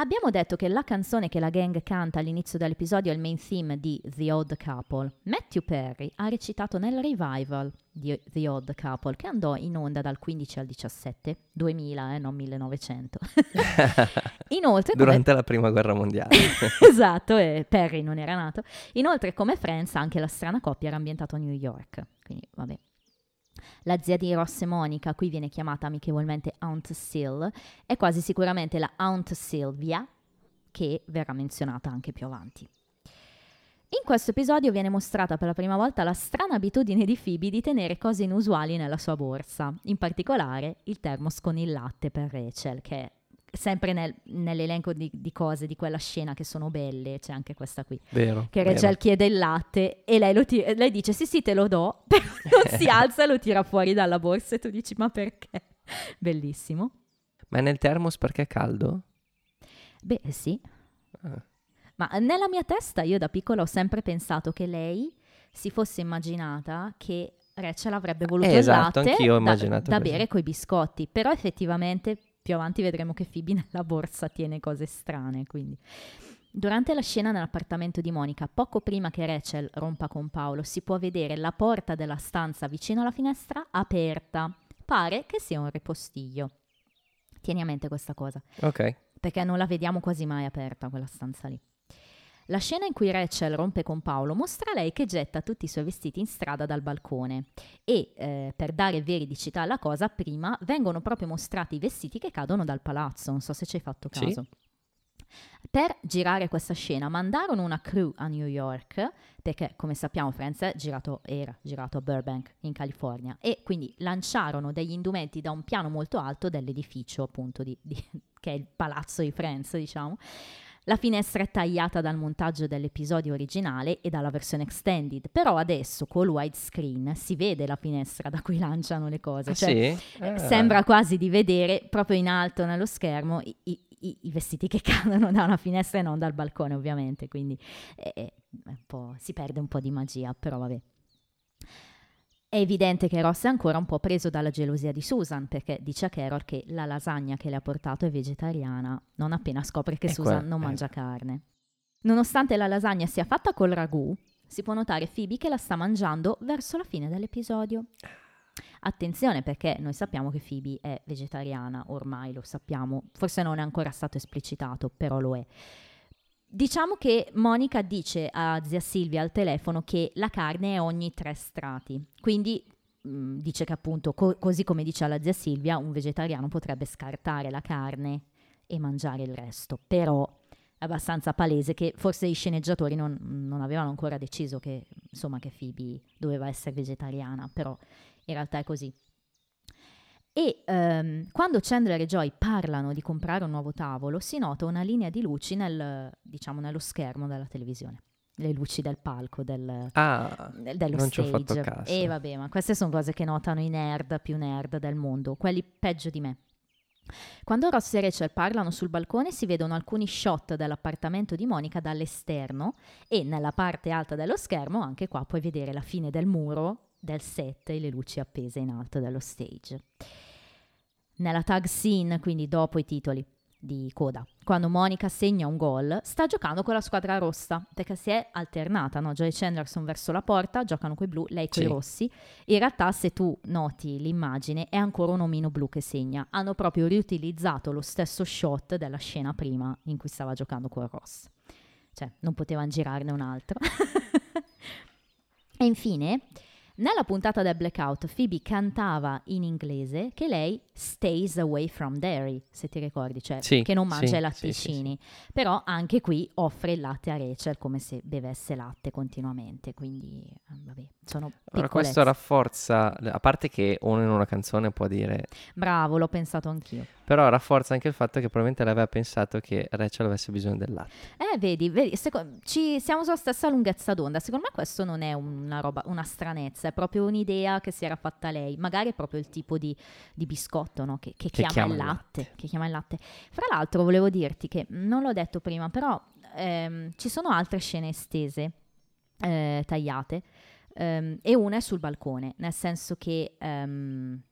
Abbiamo detto che la canzone che la gang canta all'inizio dell'episodio è il main theme di The Odd Couple. Matthew Perry ha recitato nel revival di The Odd Couple che andò in onda dal 15 al 17, 2000, eh, non 1900. Inoltre, come- Durante la prima guerra mondiale. esatto, e Perry non era nato. Inoltre, come Friends, anche la strana coppia era ambientata a New York. Quindi, vabbè. La zia di Ross e Monica, qui viene chiamata amichevolmente Aunt Sil, è quasi sicuramente la Aunt Sylvia, che verrà menzionata anche più avanti. In questo episodio viene mostrata per la prima volta la strana abitudine di Phoebe di tenere cose inusuali nella sua borsa, in particolare il termos con il latte per Rachel, che sempre nel- nell'elenco di, di cose di quella scena che sono belle, c'è anche questa qui, Vero. che. Rachel chiede il latte e lei, lo ti- lei dice sì sì te lo do, però non si alza e lo tira fuori dalla borsa e tu dici ma perché? Bellissimo. Ma è nel termos perché è caldo? Beh sì, Ah. ma nella mia testa io da piccola ho sempre pensato che lei si fosse immaginata che Rachel avrebbe voluto Eh, il esatto, latte anch'io ho da, immaginato da bere coi biscotti, però effettivamente più avanti vedremo che Phoebe nella borsa tiene cose strane, quindi... Durante la scena nell'appartamento di Monica, poco prima che Rachel rompa con Paolo, si può vedere la porta della stanza vicino alla finestra aperta. Pare che sia un ripostiglio. Tieni a mente questa cosa Ok. perché non la vediamo quasi mai aperta quella stanza lì. La scena in cui Rachel rompe con Paolo mostra lei che getta tutti i suoi vestiti in strada dal balcone e eh, per dare veridicità alla cosa prima vengono proprio mostrati i vestiti che cadono dal palazzo, non so se ci hai fatto Sì. caso. Per girare questa scena mandarono una crew a New York, perché come sappiamo Friends è girato, era girato a Burbank in California, e quindi lanciarono degli indumenti da un piano molto alto dell'edificio appunto di- di- che è il palazzo di Friends diciamo. La finestra è tagliata dal montaggio dell'episodio originale e dalla versione extended, però adesso col widescreen si vede la finestra da cui lanciano le cose. Ah, cioè, sì? Ah. Sembra quasi di vedere proprio in alto nello schermo i, i- i- i vestiti che cadono da una finestra e non dal balcone, ovviamente. Quindi è- è un po'- si perde un po' di magia, però vabbè. È evidente che Ross è ancora un po' preso dalla gelosia di Susan perché dice a Carol che la lasagna che le ha portato è vegetariana non appena scopre che E Susan qua- non eh. mangia carne. Nonostante la lasagna sia fatta col ragù, si può notare Phoebe che la sta mangiando verso la fine dell'episodio. Attenzione perché noi sappiamo che Phoebe è vegetariana, ormai lo sappiamo, forse non è ancora stato esplicitato, però lo è. Diciamo che Monica dice a zia Silvia al telefono che la carne è ogni tre strati, quindi mh, dice che appunto, co- così come dice alla zia Silvia, un vegetariano potrebbe scartare la carne e mangiare il resto, però è abbastanza palese che forse i sceneggiatori non, non avevano ancora deciso che, insomma, che Phoebe doveva essere vegetariana, però in realtà è così. E ehm, quando Chandler e Joy parlano di comprare un nuovo tavolo, si nota una linea di luci nel, diciamo, nello schermo della televisione. Le luci del palco, del, Ah, del- dello non ci ho stage. fatto caso. E vabbè, ma queste sono cose che notano i nerd più nerd del mondo, quelli peggio di me. Quando Ross e Rachel parlano sul balcone si vedono alcuni shot dell'appartamento di Monica dall'esterno e nella parte alta dello schermo anche qua puoi vedere la fine del muro del set e le luci appese in alto dello stage. Nella tag scene, quindi dopo i titoli, di coda. Quando Monica segna un gol, sta giocando con la squadra rossa, perché si è alternata, no? Joy Chandler sono verso la porta, giocano coi blu, lei coi Sì. rossi. In realtà, se tu noti l'immagine, è ancora un omino blu che segna. Hanno proprio riutilizzato lo stesso shot della scena prima in cui stava giocando con Ross. Cioè, non potevano girarne un altro. e infine, nella puntata del Blackout, Phoebe cantava in inglese che lei stays away from dairy, se ti ricordi, cioè Sì, che non mangia sì, i sì, latticini. Però anche qui offre il latte a Rachel come se bevesse latte continuamente, quindi eh, vabbè, sono piccolezze. questo rafforza, a parte che uno in una canzone può dire, Bravo, l'ho pensato anch'io. però rafforza anche il fatto che probabilmente lei aveva pensato che Rachel avesse bisogno del latte. Eh, vedi, vedi seco- ci, siamo sulla stessa lunghezza d'onda. Secondo me questo non è una roba, una stranezza, è proprio un'idea che si era fatta lei. Magari è proprio il tipo di, di biscotto no? che, che chiama, chiama il il latte, Che chiama il latte. Fra l'altro, volevo dirti che non l'ho detto prima, però ehm, ci sono altre scene estese, eh, tagliate, ehm, e una è sul balcone, nel senso che. ehm,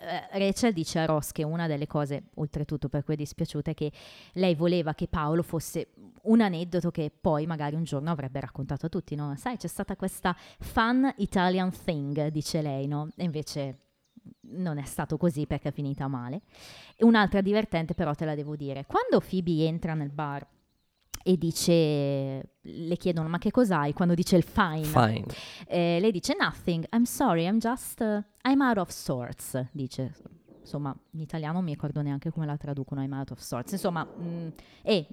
eh, Rachel dice a Ross che una delle cose, oltretutto per cui è dispiaciuta, è che lei voleva che Paolo fosse un aneddoto che poi magari un giorno avrebbe raccontato a tutti, no? Sai, c'è stata questa fun Italian thing, dice lei, no? E invece non è stato così perché è finita male. E un'altra divertente però te la devo dire. Quando Phoebe entra nel bar e dice, le chiedono ma che cos'hai? Quando dice il fine, Fine. eh, lei dice nothing, I'm sorry, I'm just, uh, I'm out of sorts, dice. Insomma, in italiano non mi ricordo neanche come la traducono, I'm out of sorts. Insomma, mm, eh,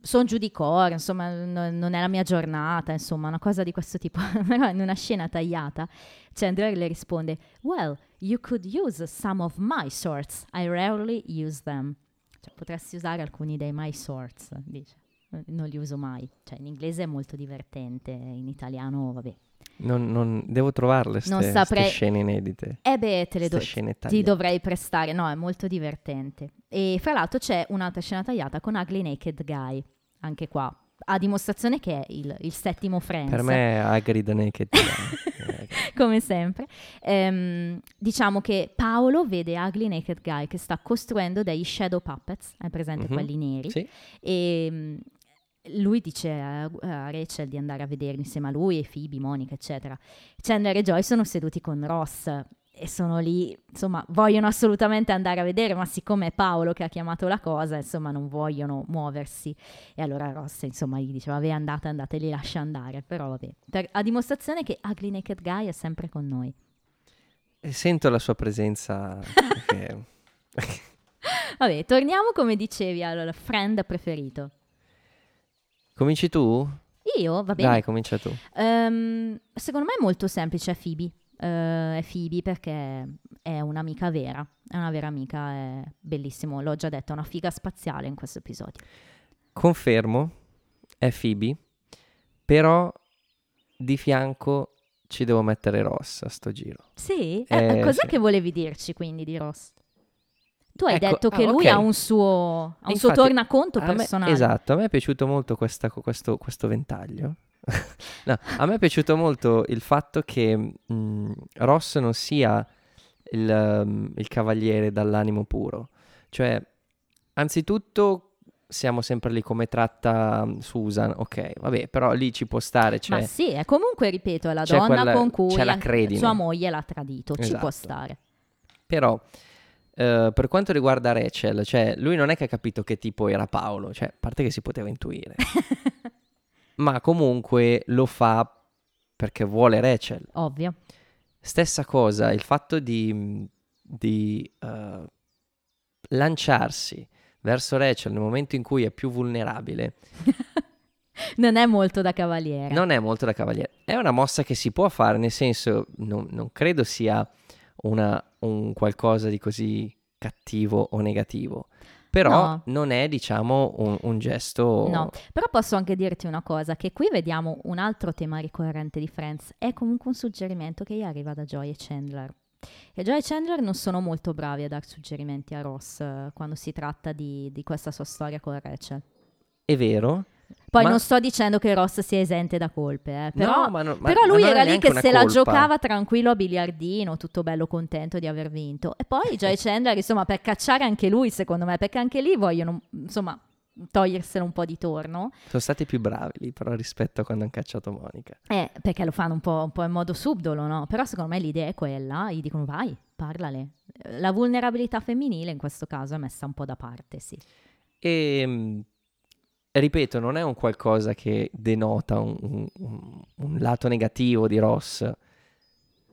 sono giù di cuore, insomma, n- non è la mia giornata, insomma, una cosa di questo tipo. Però in una scena tagliata, Chandler le risponde, well, you could use some of my sorts, I rarely use them. Cioè, potresti usare alcuni dei my sorts, dice. Non li uso mai. Cioè, in inglese è molto divertente, in italiano, vabbè. Non, non- devo trovarle Non ste, saprei- scene inedite. Eh beh, te le Ste do- ti dovrei prestare. No, è molto divertente. E fra l'altro c'è un'altra scena tagliata con Ugly Naked Guy, anche qua. A dimostrazione che è il, il settimo Friends. Per me è Agri the Naked Guy. Eh, come sempre. Ehm, diciamo che Paolo vede Ugly Naked Guy che sta costruendo dei shadow puppets, hai presente Mhm. quelli neri? sì. E mm, lui dice a, Rachel di andare a vederli insieme a lui e Phoebe, Monica, eccetera. Chandler e Joy sono seduti con Ross e sono lì, insomma, vogliono assolutamente andare a vedere, ma siccome è Paolo che ha chiamato la cosa, insomma, non vogliono muoversi. E allora Ross, insomma, gli dice, vabbè, andate, andate, li lascia andare. Però vabbè, per- a dimostrazione che Ugly Naked Guy è sempre con noi. E sento la sua presenza. che- Vabbè, torniamo, come dicevi, al friend preferito. Cominci tu? Io, va bene. Dai, comincia tu. Ehm, secondo me è molto semplice, è Phoebe. Eh, è Phoebe perché è un'amica vera, è una vera amica, è bellissimo, l'ho già detto, è una figa spaziale in questo episodio. Confermo, è Phoebe, però di fianco ci devo mettere Ross a sto giro. Sì? Eh, Eh, cos'è sì. che volevi dirci quindi di Ross? Tu hai Ecco, detto che ah, lui ok. ha un suo, ha un suo Infatti, tornaconto A me- personale. esatto, a me è piaciuto molto questa- questo, questo ventaglio. No, a me è piaciuto molto il fatto che mh, Ross non sia il, um, il cavaliere dall'animo puro. Cioè, anzitutto siamo sempre lì come tratta Susan, ok, vabbè, però lì ci può stare, cioè, Ma sì, è comunque, ripeto, è la donna quella- con cui la sua moglie l'ha tradito, ci può Esatto. stare. Però, eh, per quanto riguarda Rachel, cioè, lui non è che ha capito che tipo era Paolo, cioè, a parte che si poteva intuire, ma comunque lo fa perché vuole Rachel. Ovvio. Stessa cosa, il fatto di, di, eh, lanciarsi verso Rachel nel momento in cui è più vulnerabile non è molto da cavaliere. non è molto da cavaliere. È una mossa che si può fare, nel senso, non, non credo sia una- un qualcosa di così cattivo o negativo. Però No. non è, diciamo, un, un gesto... No, però posso anche dirti una cosa, che qui vediamo un altro tema ricorrente di Friends, è comunque un suggerimento che gli arriva da Joy e Chandler. E Joy e Chandler non sono molto bravi a dar suggerimenti a Ross eh, quando si tratta di, di questa sua storia con Rachel. È vero, Poi Ma- non sto dicendo che Ross sia esente da colpe, eh, però, No, no- ma- però lui era lì che se la colpa. giocava tranquillo a biliardino, tutto bello contento di aver vinto. E poi Joy Chandler, insomma, per cacciare anche lui, secondo me, perché anche lì vogliono, insomma, toglierselo un po' di torno. Sono stati più bravi lì, però rispetto a quando hanno cacciato Monica. Eh, perché lo fanno un po', un po' in modo subdolo, no? Però secondo me l'idea è quella, gli dicono vai, parlale. La vulnerabilità femminile in questo caso è messa un po' da parte, sì. E mh, ripeto, non è un qualcosa che denota un, un- un- lato negativo di Ross,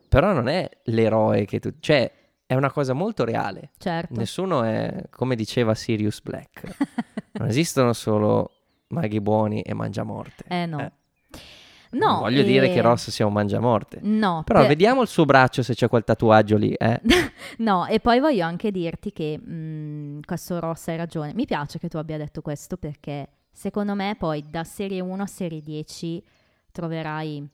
però non è l'eroe che tu... cioè è una cosa molto reale. Certo. Nessuno è, come diceva Sirius Black, non esistono solo maghi buoni e mangiamorte. Eh no. Eh, No, non voglio dire eh, che Ross sia un mangiamorte. No, Però per- vediamo il suo braccio se c'è quel tatuaggio lì, eh. No, e poi voglio anche dirti che mh, questo Ross hai ragione. Mi piace che tu abbia detto questo perché secondo me poi da serie 1 a serie 10 troverai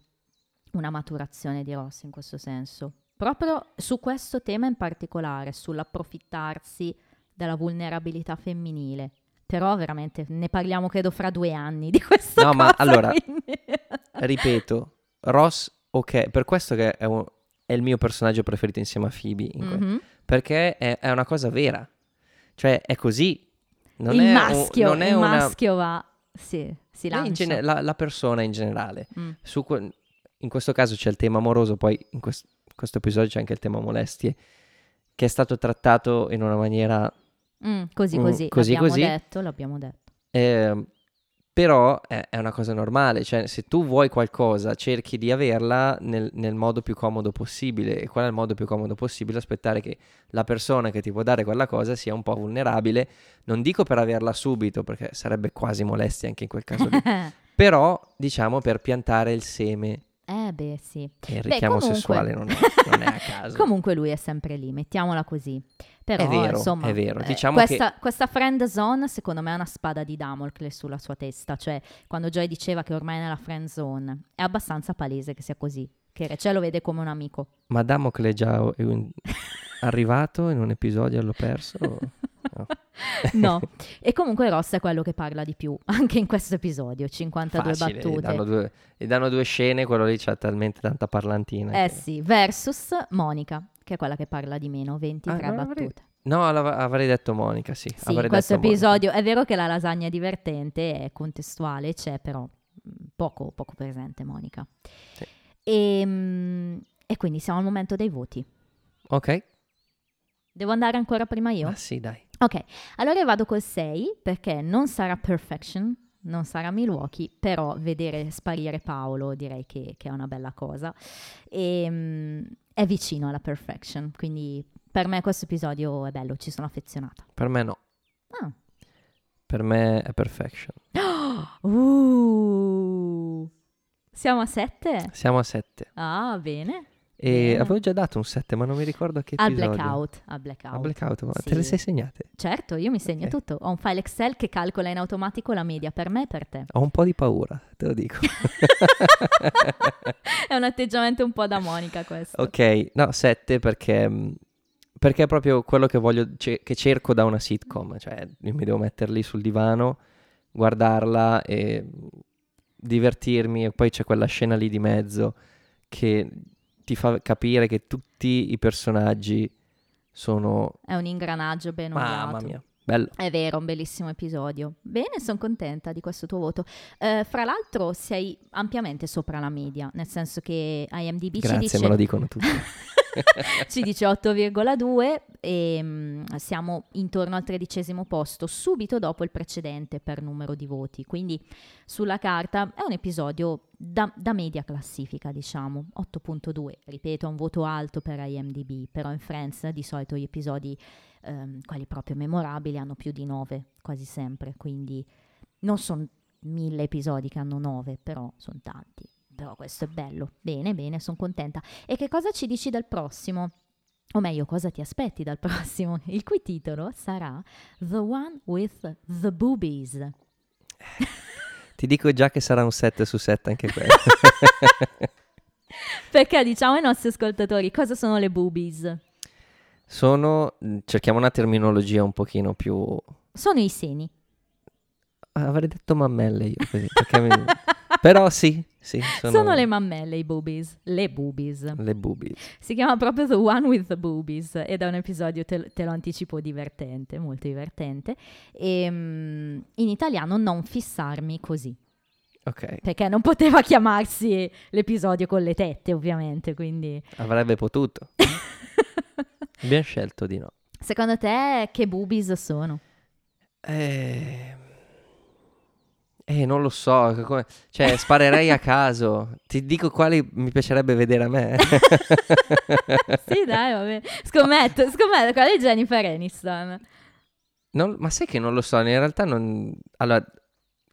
una maturazione di Ross in questo senso. Proprio su questo tema in particolare, sull'approfittarsi della vulnerabilità femminile. Però veramente ne parliamo credo fra due anni di questa No, ma cosa, allora, quindi- Ripeto, Ross, ok, per questo che è, un- è il mio personaggio preferito insieme a Phoebe, in que- Mhm. perché è, è una cosa vera. Cioè, è così. Non il è un- maschio, non è il una... maschio va, sì, si lancia. gene- la, la persona in generale. Mm. Que- in questo caso c'è il tema amoroso, poi in quest- questo episodio c'è anche il tema molestie, che è stato trattato in una maniera... Mm, così Mm, così, così, l'abbiamo così. detto, l'abbiamo detto. ehm, però è, è una cosa normale, cioè se tu vuoi qualcosa cerchi di averla nel, nel modo più comodo possibile. E qual è il modo più comodo possibile? Aspettare che la persona che ti può dare quella cosa sia un po' vulnerabile, non dico per averla subito perché sarebbe quasi molestia anche in quel caso lì, però diciamo per piantare il seme eh beh sì. e il richiamo comunque- sessuale non è, non è a caso. Comunque lui è sempre lì, mettiamola così. Però È vero, insomma, è vero. eh, Diciamo questa, questa friend zone secondo me è una spada di Damocle sulla sua testa, cioè quando Joy diceva che ormai è nella friend zone, è abbastanza palese che sia così, che Rachel lo vede come un amico. Ma Damocle è già è un- arrivato in un episodio e l'ho perso? No. No, e comunque Ross è quello che parla di più, anche in questo episodio, 52 Facile, battute. danno, due, gli danno due scene, quello lì c'ha talmente tanta parlantina. Eh che- sì, versus Monica, che è quella che parla di meno, 23 Ah, avrei- battute. No, avrei detto Monica, sì. Sì, in questo detto Monica. episodio è vero che la lasagna è divertente, è contestuale, c'è però mh, poco, poco presente Monica. Sì. E, mh, e quindi siamo al momento dei voti. Ok. Devo andare ancora prima io? Ma sì, dai. Ok, allora io vado col 6 perché non sarà perfection, non sarà Milwaukee, però vedere sparire Paolo direi che, che è una bella cosa. E, mh, è vicino alla perfection, quindi per me questo episodio è bello, ci sono affezionata. Per me no. Ah. Per me è perfection. Uh, siamo a 7? Siamo a 7. Ah, bene. E Bene. avevo già dato un 7, ma non mi ricordo a che Al episodio. blackout. Al blackout. A blackout, ma Sì. te le sei segnate? Certo, io mi segno Ok. tutto. Ho un file Excel che calcola in automatico la media per me e per te. Ho un po' di paura, te lo dico. è un atteggiamento un po' da Monica questo. ok, no, 7 perché, mh, perché è proprio quello che voglio, che cerco da una sitcom. Cioè, io mi devo mettere lì sul divano, guardarla e divertirmi. E poi c'è quella scena lì di mezzo che ti fa capire che tutti i personaggi sono... È un ingranaggio ben Mamma ovviato. mia, bello. È vero, un bellissimo episodio. Bene, sono contenta di questo tuo voto. Eh, fra l'altro sei ampiamente sopra la media, nel senso che IMDb ci Grazie, dice... me lo dicono tutti. ci dice 8,2 e mm, siamo intorno al tredicesimo posto, subito dopo il precedente per numero di voti. Quindi sulla carta è un episodio da, da media classifica, diciamo, 8.2. Ripeto, un voto alto per IMDb, però in Friends di solito gli episodi, ehm, quelli proprio memorabili, hanno più di 9 quasi sempre, quindi non sono mille episodi che hanno 9, però sono tanti. Però questo è bello. Bene, bene, sono contenta. E che cosa ci dici del prossimo? O meglio, cosa ti aspetti dal prossimo? Il cui titolo sarà The One with the Boobies. Ti dico già che sarà un 7 su 7 anche quello. Perché diciamo ai nostri ascoltatori cosa sono le boobies? Sono, cerchiamo una terminologia un pochino più... Sono i seni. avrei detto mammelle io così. perché mi- Però sì, sì. Sono, Sono le mammelle, i boobies. Le boobies. le boobies. Si chiama proprio The One with the Boobies ed è un episodio, te, te lo anticipo, divertente, molto divertente. E mm, in italiano non fissarmi così, Ok, perché non poteva chiamarsi l'episodio con le tette, ovviamente, quindi... avrebbe potuto. Abbiamo scelto di no. Secondo te che boobies sono? Eh... eh, non lo so, come- cioè sparerei a caso. Ti dico quali mi piacerebbe vedere a me. sì, dai, va bene. Scommetto, scommetto, quella è Jennifer Aniston. Non- ma sai che non lo so, in realtà non... Allora,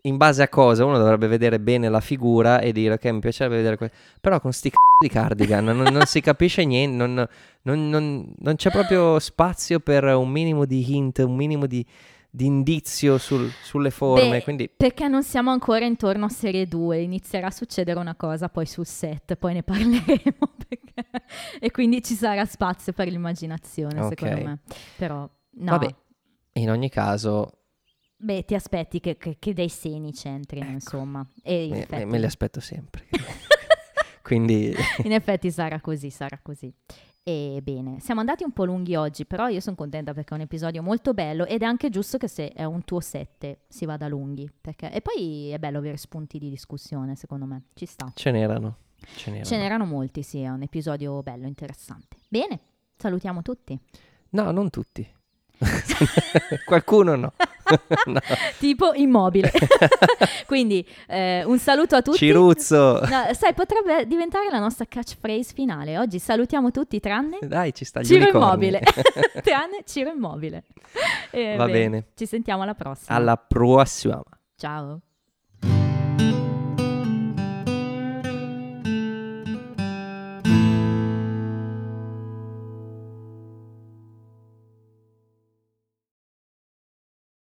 in base a cosa uno dovrebbe vedere bene la figura e dire ok, mi piacerebbe vedere que-". Però con sti c***o di cardigan non, non si capisce niente, non, non- non- non c'è proprio spazio per un minimo di hint, un minimo di, di indizio sul- sulle forme, Beh, quindi... Perché non siamo ancora intorno a serie 2, inizierà a succedere una cosa poi sul set, poi ne parleremo perché- e quindi ci sarà spazio per l'immaginazione Ok. secondo me. Però no, Vabbè, in ogni caso, beh ti aspetti che, che- che dei seni c'entrino Ecco. insomma e me, effetti, me li aspetto sempre. quindi... in effetti sarà così, sarà così. E bene, siamo andati un po' lunghi oggi, però io sono contenta perché è un episodio molto bello ed è anche giusto che se è un tuo 7 si vada lunghi. Perché... E poi è bello avere spunti di discussione, secondo me, ci sta. Ce n'erano. Ce n'erano. Ce n'erano molti, sì, è un episodio bello, interessante. Bene, salutiamo tutti. No, non tutti. Qualcuno no. No. Tipo immobile. Quindi eh, un saluto a tutti. Ciruzzo. No, sai, potrebbe diventare la nostra catchphrase finale. Oggi salutiamo tutti tranne Dai, ci sta Ciro unicorni. Immobile. tranne Ciro Immobile. E Va bene. Ci sentiamo alla prossima. Alla prossima. Ciao.